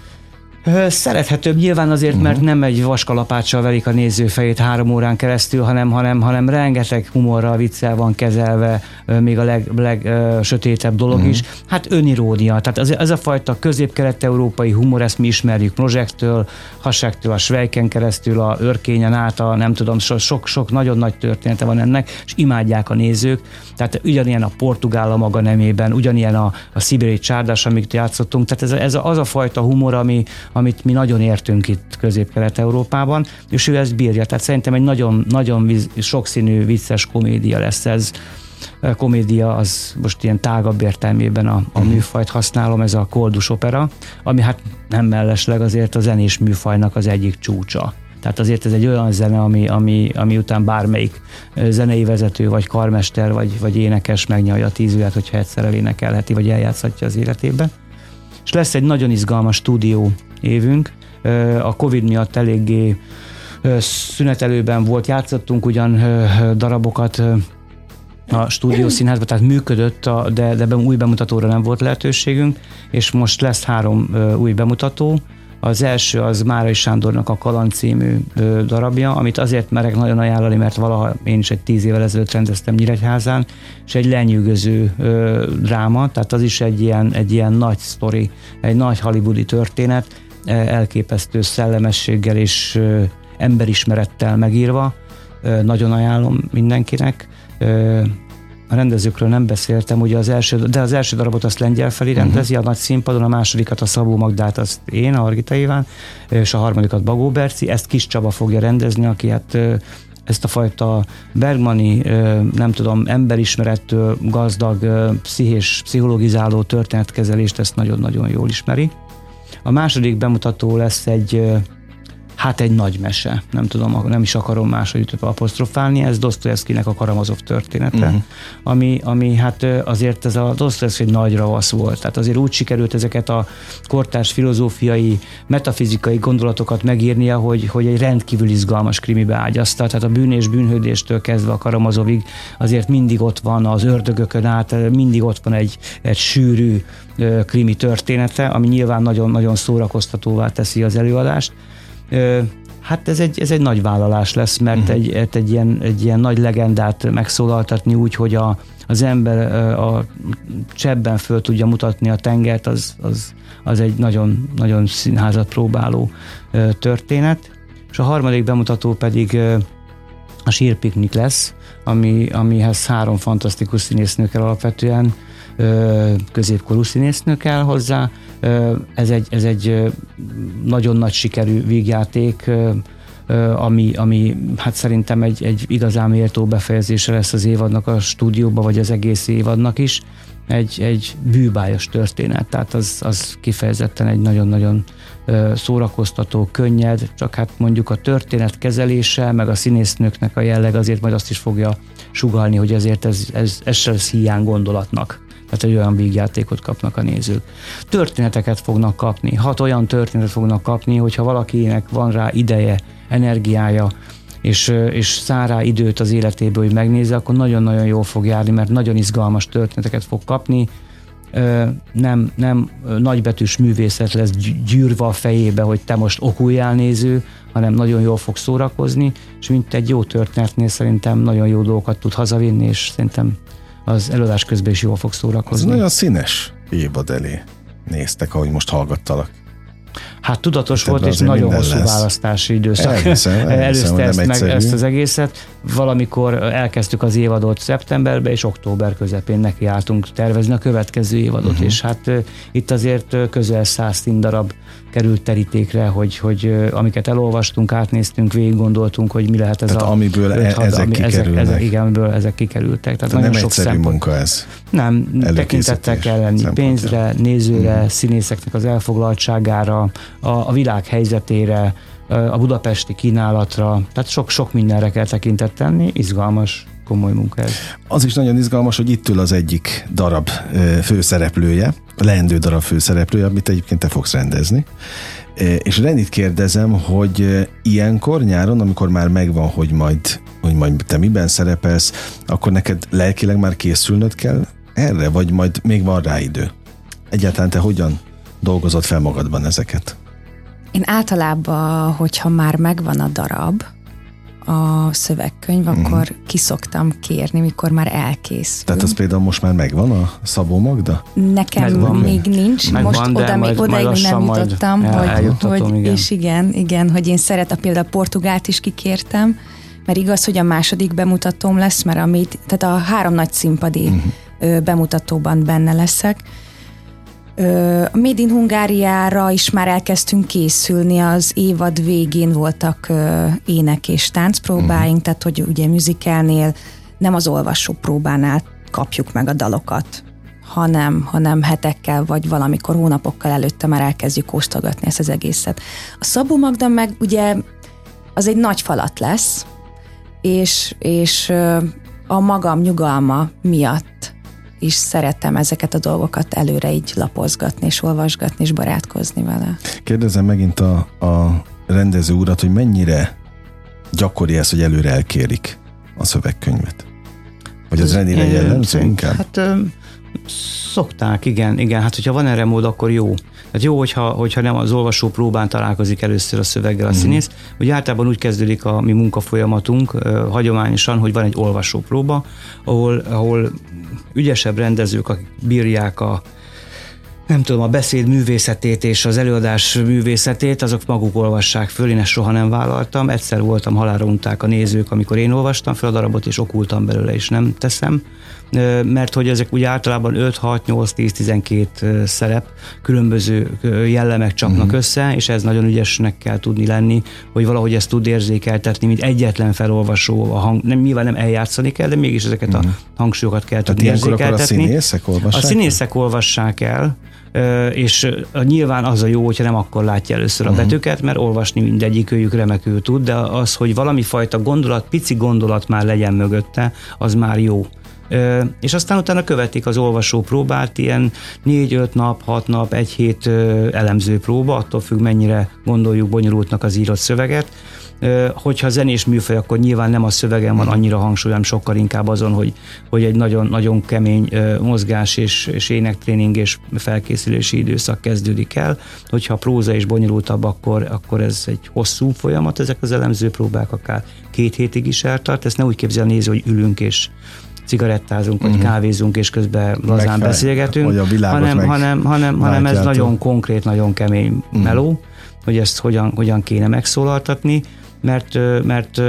Szerethetőbb nyilván azért, uh-huh. mert nem egy vaskalapáccsal verik a néző fejét három órán keresztül, hanem, hanem, hanem rengeteg humorral, viccel van kezelve, még a leg, leg sötétebb dolog uh-huh. is. Hát önirónia, tehát ez, ez a fajta közép-kelet-európai humor, ezt mi ismerjük Projektől, Hasságtól, a Svejken keresztül, a Örkényen át, a nem tudom, sok-sok nagyon nagy története van ennek, és imádják a nézők. Tehát ugyanilyen a portugál a maga nemében, ugyanilyen a, a szibériai csárdás, amit játszottunk. Tehát ez, ez az a fajta humor, ami, amit mi nagyon értünk itt Közép-Kelet-Európában, és ő ezt bírja. Tehát szerintem egy nagyon, nagyon sokszínű, vicces komédia lesz ez. A komédia az most ilyen tágabb értelmében a, a mhm. műfajt használom, ez a koldus opera, ami hát nem mellesleg azért a zenés műfajnak az egyik csúcsa. Tehát azért ez egy olyan zene, ami, ami, ami után bármelyik zenei vezető, vagy karmester, vagy, vagy énekes megnyalja a tízület, hogyha egyszer elénekelheti, vagy eljátszhatja az életében. És lesz egy nagyon izgalmas stúdió évünk. A Covid miatt eléggé szünetelőben volt, játszottunk ugyan darabokat a stúdiószínházban, tehát működött, a, de, de új bemutatóra nem volt lehetőségünk, és most lesz három új bemutató. Az első az Márai Sándornak a Kaland című darabja, amit azért merek nagyon ajánlani, mert valaha én is egy tíz évvel ezelőtt rendeztem Nyíregyházán, és egy lenyűgöző dráma, tehát az is egy ilyen, egy ilyen nagy sztori, egy nagy hollywoodi történet, elképesztő szellemességgel és emberismerettel megírva. Nagyon ajánlom mindenkinek. A rendezőkről nem beszéltem, ugye az első, de az első darabot azt lengyel felé mhm. rendezi, uh-huh. a nagy színpadon, a másodikat a Szabó Magdát, azt én, a Argita Iván, és a harmadikat Bagó Berci, ezt Kis Csaba fogja rendezni, aki hát ezt a fajta Bergmani, nem tudom, emberismerettől gazdag, pszichés, pszichologizáló történetkezelést, ezt nagyon-nagyon jól ismeri. A második bemutató lesz egy hát egy nagy mese, nem tudom, nem is akarom máshogy apostrofálni, ez Dostoyevskinek a Karamazov története, uh-huh. ami, ami hát azért ez a Dostoyevski egy nagy ravasz volt, tehát azért úgy sikerült ezeket a kortárs filozófiai, metafizikai gondolatokat megírnia, hogy, hogy egy rendkívül izgalmas krimibe ágyazta, tehát a bűn és bűnhődéstől kezdve a Karamazovig azért mindig ott van az ördögökön át, mindig ott van egy, egy sűrű krimi története, ami nyilván nagyon-nagyon szórakoztatóvá teszi az előadást. Hát ez egy, ez egy nagy vállalás lesz, mert uh-huh. egy, egy, ilyen, egy ilyen nagy legendát megszólaltatni úgy, hogy a, az ember a csebben föl tudja mutatni a tengert, az, az, az egy nagyon, nagyon színházat próbáló történet. És a harmadik bemutató pedig a sírpiknik lesz, ami, amihez három fantasztikus színésznő kell alapvetően, középkorú színésznő kell hozzá, ez egy, ez egy nagyon nagy sikerű vígjáték, ami, ami hát szerintem egy, egy igazán méltó befejezése lesz az évadnak a stúdióba, vagy az egész évadnak is. Egy, egy bűbájos történet, tehát az, az kifejezetten egy nagyon-nagyon szórakoztató, könnyed, csak hát mondjuk a történet kezelése, meg a színésznőknek a jelleg azért majd azt is fogja sugalni, hogy ezért ez, ez, ez se lesz hiány gondolatnak. Tehát egy olyan vígjátékot kapnak a nézők. Történeteket fognak kapni, hat olyan történetet fognak kapni, hogyha valakinek van rá ideje, energiája, és, és szárá időt az életéből, hogy megnézze, akkor nagyon-nagyon jól fog járni, mert nagyon izgalmas történeteket fog kapni, nem, nem nagybetűs művészet lesz gyűrve a fejébe, hogy te most okuljál néző, hanem nagyon jól fog szórakozni, és mint egy jó történetnél szerintem nagyon jó dolgokat tud hazavinni, és szerintem az előadás közben is jól fog szórakozni. Ez nagyon színes évad elé néztek, ahogy most hallgattalak. Hát tudatos volt, és nagyon hosszú lesz. választási időszak elhiszem, [laughs] elhiszem, előzte ezt, meg, ezt az egészet. Valamikor elkezdtük az évadot szeptemberben, és október közepén nekiálltunk tervezni a következő évadot, uh-huh. és hát itt azért közel száz darab került terítékre, hogy, hogy amiket elolvastunk, átnéztünk, végig gondoltunk, hogy mi lehet ez Tehát a... amiből e- ezek ami, kikerülnek. Ezek, igen, amiből ezek kikerültek. Tehát, Tehát nagyon nem sok egyszerű szempont. munka ez. Nem, tekintettel kell lenni pénzre, nézőre, mm. színészeknek az elfoglaltságára, a, a világ helyzetére, a budapesti kínálatra, tehát sok-sok mindenre kell tekintet tenni, izgalmas komoly munka ez. Az is nagyon izgalmas, hogy itt ül az egyik darab főszereplője, leendő darab főszereplője, amit egyébként te fogsz rendezni. És Renit kérdezem, hogy ilyenkor nyáron, amikor már megvan, hogy majd, hogy majd te miben szerepelsz, akkor neked lelkileg már készülnöd kell erre, vagy majd még van rá idő? Egyáltalán te hogyan dolgozott fel magadban ezeket? Én általában, hogyha már megvan a darab, a szövegkönyv, uh-huh. akkor kiszoktam kérni, mikor már elkészül. Tehát az például most már megvan a Szabó Magda? Nekem megvan. még nincs. Megvan, most oda, majd, oda majd nem jutottam, hogy, hogy igen. és igen, igen, hogy én szeretem például a Portugált is kikértem, mert igaz, hogy a második bemutatóm lesz, mert amit, tehát a három nagy színpadi uh-huh. bemutatóban benne leszek, a Made in Hungáriára is már elkezdtünk készülni, az évad végén voltak ének és táncpróbáink, uh-huh. tehát hogy ugye musicalnél nem az olvasó próbánál kapjuk meg a dalokat, hanem, hanem hetekkel, vagy valamikor hónapokkal előtte már elkezdjük kóstolgatni ezt az egészet. A Szabó Magda meg ugye az egy nagy falat lesz, és, és a magam nyugalma miatt is szeretem ezeket a dolgokat előre így lapozgatni, és olvasgatni, és barátkozni vele. Kérdezem megint a, a rendező urat, hogy mennyire gyakori ez, hogy előre elkérik a szövegkönyvet? Vagy az Renire jellemző inkább? Hát szokták, igen, igen. Hát hogyha van erre mód, akkor jó. Tehát jó, hogyha, hogyha nem az olvasó próbán találkozik először a szöveggel a mm. színész. Ugye általában úgy kezdődik a mi munkafolyamatunk uh, hagyományosan, hogy van egy olvasó próba, ahol, ahol ügyesebb rendezők, akik bírják a nem tudom, a beszéd művészetét és az előadás művészetét, azok maguk olvassák föl, én ezt soha nem vállaltam. Egyszer voltam halálra unták a nézők, amikor én olvastam fel a darabot, és okultam belőle, és nem teszem mert hogy ezek ugye általában 5, 6, 8, 10, 12 szerep, különböző jellemek csapnak uh-huh. össze, és ez nagyon ügyesnek kell tudni lenni, hogy valahogy ezt tud érzékeltetni, mint egyetlen felolvasó a hang, nem, nyilván nem eljátszani kell, de mégis ezeket uh-huh. a mhm. hangsúlyokat kell tudni Tehát érzékeltetni. a színészek olvassák? A színészek el? olvassák el, és nyilván az a jó, hogyha nem akkor látja először a uh-huh. betűket, mert olvasni mindegyik őjük remekül tud, de az, hogy valami fajta gondolat, pici gondolat már legyen mögötte, az már jó és aztán utána követik az olvasó próbát, ilyen 4-5 nap, 6 nap, egy hét elemző próba, attól függ mennyire gondoljuk bonyolultnak az írott szöveget. Hogyha zenés műfaj, akkor nyilván nem a szövegen van annyira hangsúlyom, sokkal inkább azon, hogy, hogy egy nagyon-nagyon kemény mozgás és, és énektréning és felkészülési időszak kezdődik el. Hogyha a próza is bonyolultabb, akkor, akkor ez egy hosszú folyamat, ezek az elemző próbák akár két hétig is eltart. Ezt ne úgy képzel nézni, hogy ülünk és cigarettázunk, vagy uh-huh. kávézunk, és közben lazán beszélgetünk, a hanem, hanem, hanem, hanem ez nagyon konkrét, nagyon kemény uh-huh. meló, hogy ezt hogyan, hogyan kéne megszólaltatni, mert, mert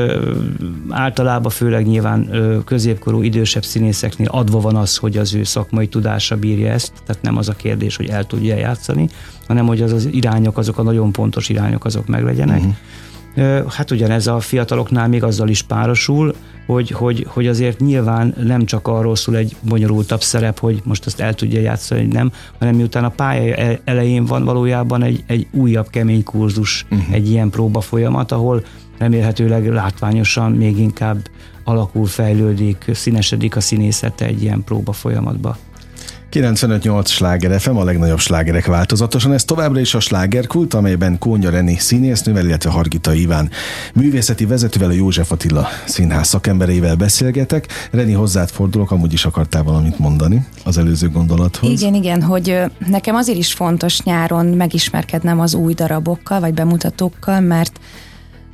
általában főleg nyilván középkorú idősebb színészeknél adva van az, hogy az ő szakmai tudása bírja ezt, tehát nem az a kérdés, hogy el tudja játszani, hanem hogy az az irányok, azok a nagyon pontos irányok, azok meglegyenek. Uh-huh Hát ugyanez a fiataloknál még azzal is párosul, hogy, hogy, hogy azért nyilván nem csak arról szól egy bonyolultabb szerep, hogy most azt el tudja játszani, hogy nem, hanem miután a pálya e- elején van valójában egy, egy újabb kemény kurzus, uh-huh. egy ilyen próba folyamat, ahol remélhetőleg látványosan még inkább alakul, fejlődik, színesedik a színészete egy ilyen próba folyamatba. 95-8 sláger FM, a legnagyobb slágerek változatosan. Ez továbbra is a slágerkult, amelyben Kónya Reni színésznővel, illetve Hargita Iván művészeti vezetővel, a József Attila színház szakembereivel beszélgetek. Reni, hozzád fordulok, amúgy is akartál valamit mondani az előző gondolathoz. Igen, igen, hogy nekem azért is fontos nyáron megismerkednem az új darabokkal, vagy bemutatókkal, mert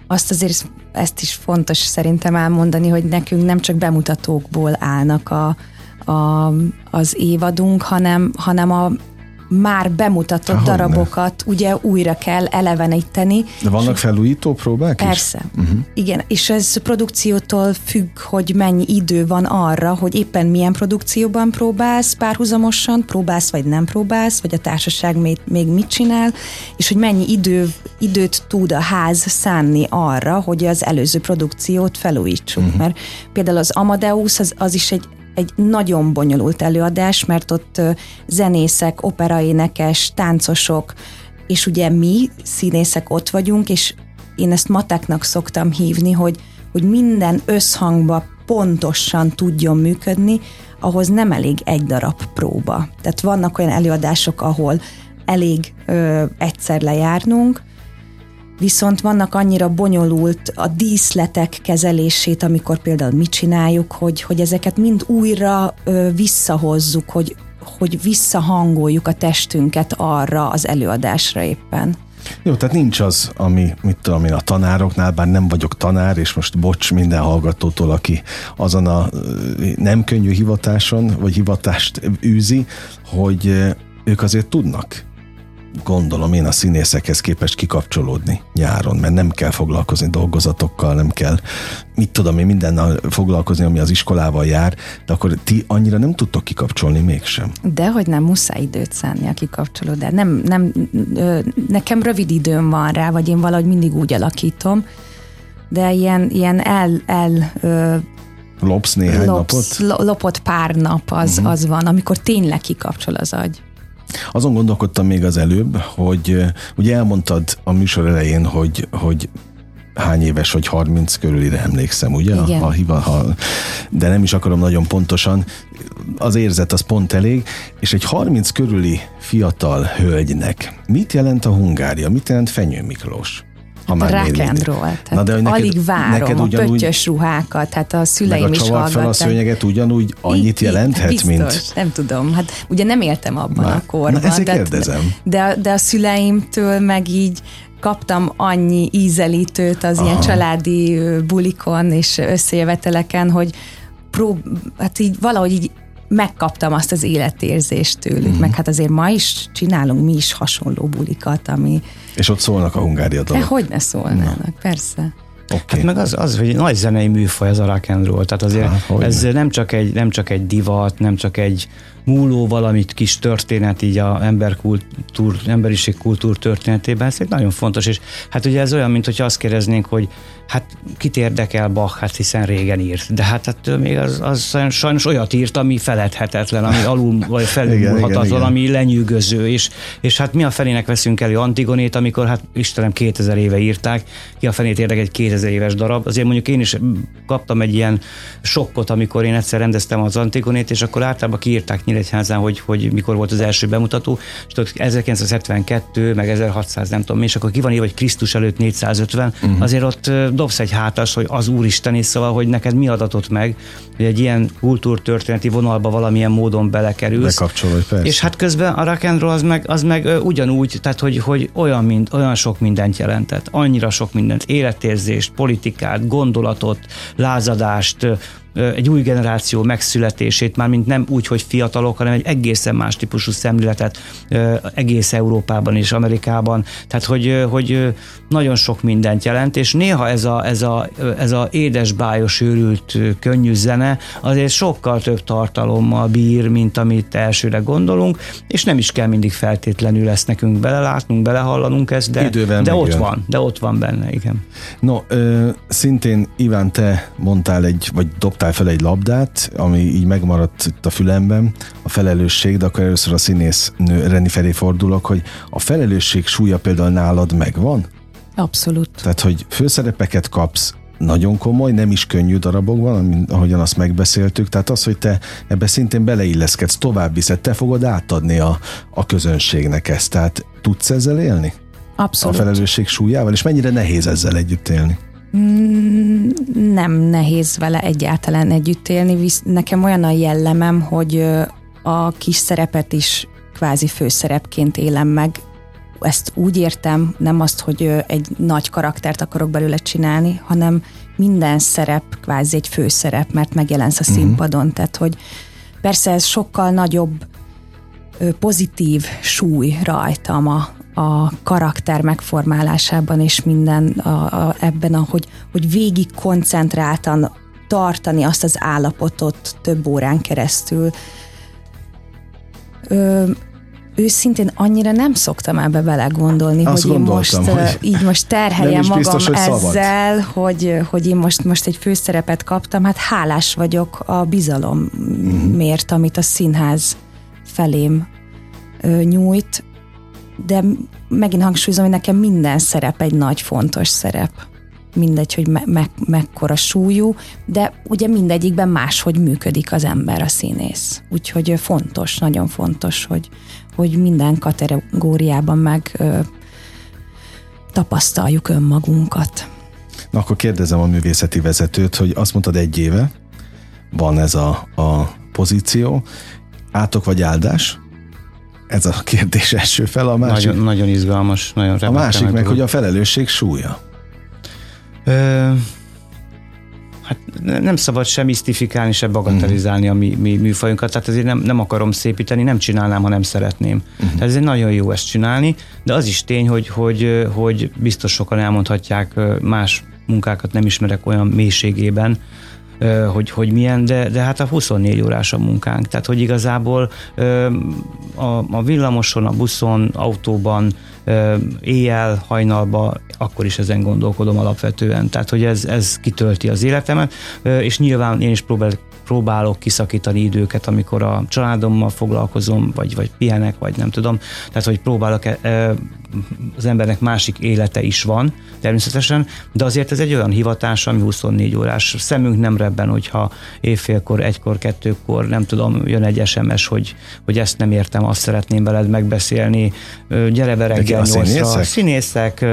azt azért ezt is fontos szerintem elmondani, hogy nekünk nem csak bemutatókból állnak a, a, az évadunk, hanem, hanem a már bemutatott Há, darabokat ne. ugye újra kell eleveníteni. De vannak felújító próbák Persze. Is? Uh-huh. Igen, és ez produkciótól függ, hogy mennyi idő van arra, hogy éppen milyen produkcióban próbálsz párhuzamosan, próbálsz vagy nem próbálsz, vagy a társaság még, még mit csinál, és hogy mennyi idő, időt tud a ház szánni arra, hogy az előző produkciót felújítsuk. Uh-huh. Mert például az Amadeus az, az is egy egy nagyon bonyolult előadás, mert ott zenészek, operaénekes, táncosok, és ugye mi színészek ott vagyunk, és én ezt mateknak szoktam hívni, hogy, hogy minden összhangba pontosan tudjon működni, ahhoz nem elég egy darab próba. Tehát vannak olyan előadások, ahol elég ö, egyszer lejárnunk, viszont vannak annyira bonyolult a díszletek kezelését, amikor például mit csináljuk, hogy, hogy ezeket mind újra ö, visszahozzuk, hogy, hogy visszahangoljuk a testünket arra az előadásra éppen. Jó, tehát nincs az, ami, mit tudom én, a tanároknál, bár nem vagyok tanár, és most bocs minden hallgatótól, aki azon a nem könnyű hivatáson, vagy hivatást űzi, hogy ők azért tudnak gondolom én a színészekhez képest kikapcsolódni nyáron, mert nem kell foglalkozni dolgozatokkal, nem kell, mit tudom én, mindennel foglalkozni, ami az iskolával jár, de akkor ti annyira nem tudtok kikapcsolni mégsem. De hogy nem muszáj időt szánni a kikapcsolódás. Nem, nem, nekem rövid időm van rá, vagy én valahogy mindig úgy alakítom, de ilyen, ilyen el, el Lopsz néhány lopsz, napot? Lopott pár nap az, uh-huh. az van, amikor tényleg kikapcsol az agy. Azon gondolkodtam még az előbb, hogy ugye elmondtad a műsor elején, hogy, hogy hány éves, hogy 30 körülire emlékszem, ugye? Igen. Ha, ha, ha, de nem is akarom nagyon pontosan. Az érzet az pont elég. És egy 30 körüli fiatal hölgynek mit jelent a Hungária? Mit jelent Fenyő Miklós? Ha már rock and roll. Na, de neked, Alig várom neked ugyanúgy, a pöttyös ruhákat, hát a szüleim is hallgatták. fel a szőnyeget ugyanúgy annyit I, jelenthet, biztos, mint... nem tudom, hát ugye nem éltem abban na, a korban. Na ezért de, kérdezem. De, de a szüleimtől meg így kaptam annyi ízelítőt az Aha. ilyen családi bulikon és összejöveteleken, hogy prób, hát így valahogy így megkaptam azt az életérzést tőlük, mm. meg hát azért ma is csinálunk mi is hasonló bulikat, ami... És ott szólnak a Hungária. De hogy ne szólnának, Na. persze. Okay. Hát meg az, az, hogy nagy zenei műfaj az a rock and roll, tehát azért Há, ez nem csak, egy, nem csak egy divat, nem csak egy múló valamit kis történet így a emberkultúr, emberiség kultúr történetében, ez egy nagyon fontos, és hát ugye ez olyan, mint hogy azt kérdeznénk, hogy hát kit érdekel Bach, hát hiszen régen írt, de hát, hát még az, az sajnos olyat írt, ami feledhetetlen, ami alul vagy [laughs] felülhatatlan, ami lenyűgöző, és, és hát mi a felének veszünk elő Antigonét, amikor hát Istenem 2000 éve írták, ki a fenét érdek egy 2000 éves darab, azért mondjuk én is kaptam egy ilyen sokkot, amikor én egyszer rendeztem az Antigonét, és akkor általában kiírták Nyíregyházán, hogy, hogy mikor volt az első bemutató, és ott 1972, meg 1600, nem tudom, és akkor ki van írva, hogy Krisztus előtt 450, uh-huh. Mhm. azért ott dobsz egy hátas, hogy az Úristen is, szóval, hogy neked mi adatot meg, hogy egy ilyen kultúrtörténeti vonalba valamilyen módon belekerülsz. Bekapcsolod, persze. És hát közben a rock and roll az meg, az meg ugyanúgy, tehát hogy, hogy olyan, mind, olyan sok mindent jelentett, annyira sok mindent, életérzést, politikát, gondolatot, lázadást, egy új generáció megszületését, már mint nem úgy, hogy fiatalok, hanem egy egészen más típusú szemléletet egész Európában és Amerikában. Tehát, hogy, hogy nagyon sok mindent jelent, és néha ez a, ez a, ez a édesbájos őrült könnyű zene azért sokkal több tartalommal bír, mint amit elsőre gondolunk, és nem is kell mindig feltétlenül ezt nekünk belelátnunk, belehallanunk ezt, de, de ott van, de ott van benne, igen. No, ö, szintén Iván, te mondtál egy, vagy dobtál fel egy labdát, ami így megmaradt itt a fülemben, a felelősség, de akkor először a színész nő Reni felé fordulok, hogy a felelősség súlya például nálad megvan? Abszolút. Tehát, hogy főszerepeket kapsz, nagyon komoly, nem is könnyű darabokban, ahogyan azt megbeszéltük. Tehát az, hogy te ebbe szintén beleilleszkedsz, tovább viszed, te fogod átadni a, a közönségnek ezt. Tehát tudsz ezzel élni? Abszolút. A felelősség súlyával, és mennyire nehéz ezzel együtt élni? Mm, nem nehéz vele egyáltalán együtt élni. Visz, nekem olyan a jellemem, hogy a kis szerepet is kvázi főszerepként élem meg. Ezt úgy értem, nem azt, hogy egy nagy karaktert akarok belőle csinálni, hanem minden szerep kvázi egy főszerep, mert megjelensz a mhm. színpadon. Uh-huh. Tehát, hogy persze ez sokkal nagyobb pozitív súly rajtam a, a karakter megformálásában és minden a, a, ebben, a, hogy, végig koncentráltan tartani azt az állapotot több órán keresztül. Ö, őszintén annyira nem szoktam ebbe belegondolni, Azt hogy én most hogy így most terheljem magam biztos, hogy ezzel, hogy, hogy én most, most egy főszerepet kaptam. Hát hálás vagyok a bizalomért, uh-huh. amit a színház felém ö, nyújt, de megint hangsúlyozom, hogy nekem minden szerep egy nagy fontos szerep. Mindegy, hogy me- me- mekkora súlyú, de ugye mindegyikben máshogy működik az ember, a színész. Úgyhogy fontos, nagyon fontos, hogy, hogy minden kategóriában meg ö, tapasztaljuk önmagunkat. Na akkor kérdezem a művészeti vezetőt, hogy azt mondtad egy éve van ez a, a pozíció, átok vagy áldás? Ez a kérdés első fel, a másik... Nagyon, nagyon izgalmas, nagyon A másik meg, hogy a felelősség súlya. Ö, hát nem szabad sem misztifikálni, sem bagatelizálni a mi, mi műfajunkat, tehát ezért nem, nem akarom szépíteni, nem csinálnám, ha nem szeretném. Uh-huh. Tehát ez egy nagyon jó ezt csinálni, de az is tény, hogy, hogy, hogy biztos sokan elmondhatják, más munkákat nem ismerek olyan mélységében, hogy, hogy milyen, de, de hát a 24 órás a munkánk. Tehát, hogy igazából a, a villamoson, a buszon, autóban, éjjel, hajnalba, akkor is ezen gondolkodom alapvetően. Tehát, hogy ez, ez kitölti az életemet, és nyilván én is próbálok próbálok kiszakítani időket, amikor a családommal foglalkozom, vagy, vagy pihenek, vagy nem tudom. Tehát, hogy próbálok, az embernek másik élete is van, természetesen, de azért ez egy olyan hivatás, ami 24 órás. Szemünk nem rebben, hogyha évfélkor, egykor, kettőkor, nem tudom, jön egy SMS, hogy, hogy ezt nem értem, azt szeretném veled megbeszélni, gyere be reggel nyolcra. Színészek? színészek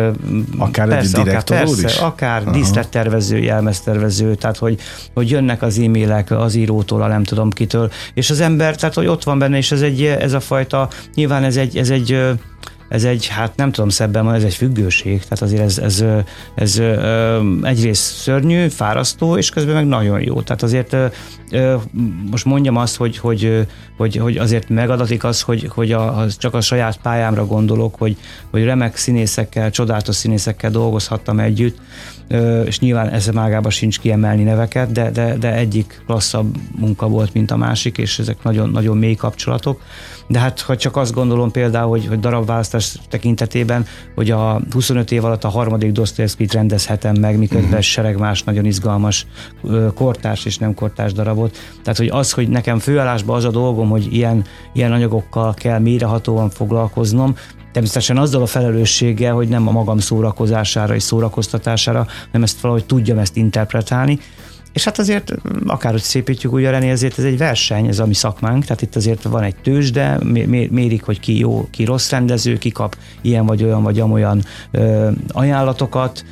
akár persze, egy akár, persze, is? akár díszlettervező, jelmeztervező, tehát hogy, hogy jönnek az e-mailek az írótól, a nem tudom kitől, és az ember, tehát hogy ott van benne, és ez, egy, ez a fajta, nyilván ez egy, ez egy ez egy, hát nem tudom szebben, ez egy függőség, tehát azért ez, ez, ez, ez egyrészt szörnyű, fárasztó, és közben meg nagyon jó. Tehát azért most mondjam azt, hogy, hogy, hogy, hogy azért megadatik az, hogy, hogy a, csak a saját pályámra gondolok, hogy, hogy remek színészekkel, csodálatos színészekkel dolgozhattam együtt, és nyilván ez mágába sincs kiemelni neveket, de, de, de egyik klasszabb munka volt, mint a másik, és ezek nagyon, nagyon mély kapcsolatok. De hát, ha csak azt gondolom például, hogy, hogy darabválasztás tekintetében, hogy a 25 év alatt a harmadik Dostoyevskit rendezhetem meg, miközben uh-huh. sereg más nagyon izgalmas kortárs és nem kortárs darabot. Tehát, hogy az, hogy nekem főállásban az a dolgom, hogy ilyen, ilyen anyagokkal kell mérehatóan foglalkoznom, Természetesen azzal a felelősséggel, hogy nem a magam szórakozására és szórakoztatására, hanem ezt valahogy tudjam ezt interpretálni. És hát azért, akárhogy szépítjük úgy René, ezért ez egy verseny, ez a mi szakmánk, tehát itt azért van egy tőzsde, mérik, hogy ki jó, ki rossz rendező, ki kap ilyen vagy olyan vagy amolyan ö, ajánlatokat,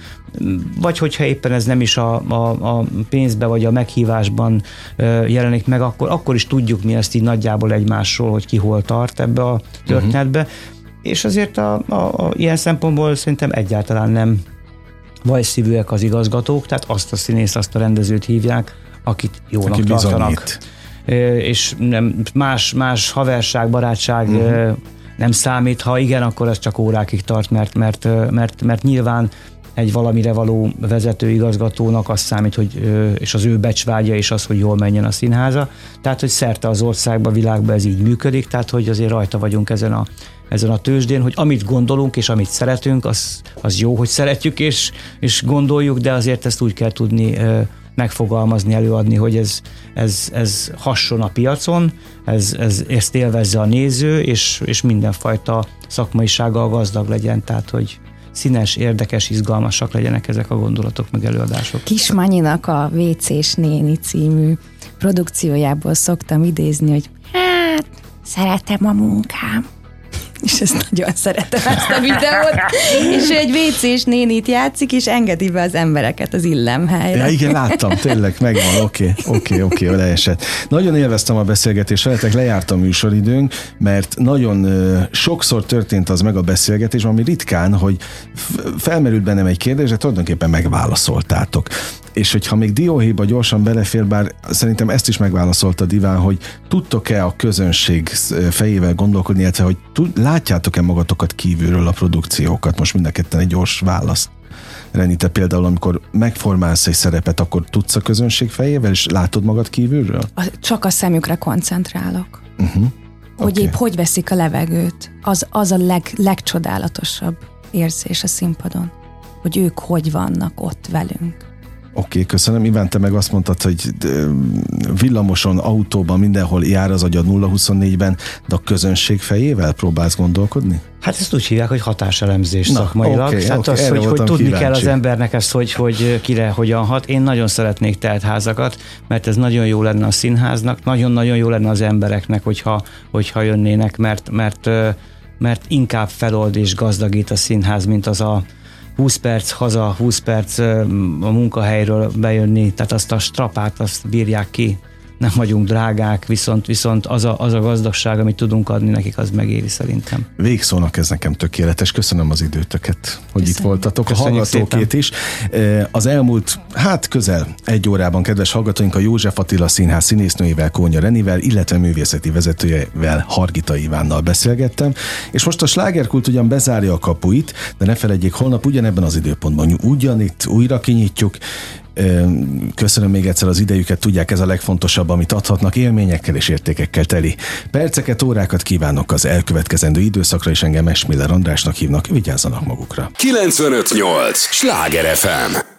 vagy hogyha éppen ez nem is a, a, a pénzbe vagy a meghívásban ö, jelenik meg, akkor, akkor is tudjuk mi ezt így nagyjából egymásról, hogy ki hol tart ebbe a történetbe. Uh-huh és azért a, a, a, ilyen szempontból szerintem egyáltalán nem vajszívűek az igazgatók, tehát azt a színész, azt a rendezőt hívják, akit jónak Aki tartanak. bizonyít. És nem, más, más haverság, barátság uh-huh. nem számít, ha igen, akkor ez csak órákig tart, mert, mert, mert, mert nyilván egy valamire való vezető igazgatónak az számít, hogy, és az ő becsvágya is az, hogy jól menjen a színháza. Tehát, hogy szerte az országban, világban ez így működik, tehát, hogy azért rajta vagyunk ezen a, ezen a tőzsdén, hogy amit gondolunk és amit szeretünk, az, az jó, hogy szeretjük és, és gondoljuk, de azért ezt úgy kell tudni megfogalmazni, előadni, hogy ez, ez, ez hasson a piacon, ez, ez, ezt élvezze a néző, és, és mindenfajta szakmaisággal gazdag legyen, tehát hogy színes, érdekes, izgalmasak legyenek ezek a gondolatok, meg előadások. Kismanyinak a WC-s néni című produkciójából szoktam idézni, hogy hát, szeretem a munkám. És ezt nagyon szeretem ezt a videót. és ő egy WC-s nénit játszik, és engedi be az embereket az illemhelyre. Ja, igen, láttam, tényleg megvan, oké, oké, oké, leesett. Nagyon élveztem a beszélgetést veletek, lejárt a műsoridőnk, mert nagyon sokszor történt az meg a beszélgetés, ami ritkán, hogy felmerült bennem egy kérdés, de tulajdonképpen megválaszoltátok. És hogyha még dióhéjba gyorsan belefér, bár szerintem ezt is megválaszolta Diván, hogy tudtok-e a közönség fejével gondolkodni, illetve hogy tud, látjátok-e magatokat kívülről a produkciókat? Most mind a ketten egy gyors választ. Reni, te például, amikor megformálsz egy szerepet, akkor tudsz a közönség fejével, és látod magad kívülről? A, csak a szemükre koncentrálok. Uh-huh. Hogy Oké. épp hogy veszik a levegőt. Az, az a leg, legcsodálatosabb érzés a színpadon. Hogy ők hogy vannak ott velünk. Oké, okay, köszönöm. Iván, te meg azt mondtad, hogy villamoson, autóban, mindenhol jár az agyad 0-24-ben, de a közönség fejével próbálsz gondolkodni? Hát ezt úgy hívják, hogy hatáselemzés Na, szakmailag. oké, Tehát oké, az, hogy, hogy tudni kíváncsi. kell az embernek ezt, hogy, hogy kire hogyan hat. Én nagyon szeretnék teltházakat, mert ez nagyon jó lenne a színháznak, nagyon-nagyon jó lenne az embereknek, hogyha, hogyha jönnének, mert, mert, mert inkább felold és gazdagít a színház, mint az a 20 perc haza, 20 perc a munkahelyről bejönni, tehát azt a strapát, azt bírják ki. Nem vagyunk drágák, viszont, viszont az, a, az a gazdagság, amit tudunk adni nekik, az megéri szerintem. Végszónak ez nekem tökéletes. Köszönöm az időtöket, hogy itt Köszönjük. voltatok. A hallgatókét is. Eh, Az elmúlt, hát közel egy órában, kedves hallgatóink, a József Attila Színház színésznőjével, Kónya Renivel, illetve művészeti vezetőjével, Hargita Ivánnal beszélgettem. És most a slágerkult ugyan bezárja a kapuit, de ne felejtjék, holnap ugyanebben az időpontban ugyanitt újra kinyitjuk. Köszönöm még egyszer az idejüket, tudják, ez a legfontosabb, amit adhatnak, élményekkel és értékekkel teli. Perceket, órákat kívánok az elkövetkezendő időszakra, és engem Esmiller Andrásnak hívnak, vigyázzanak magukra. 958! Sláger FM!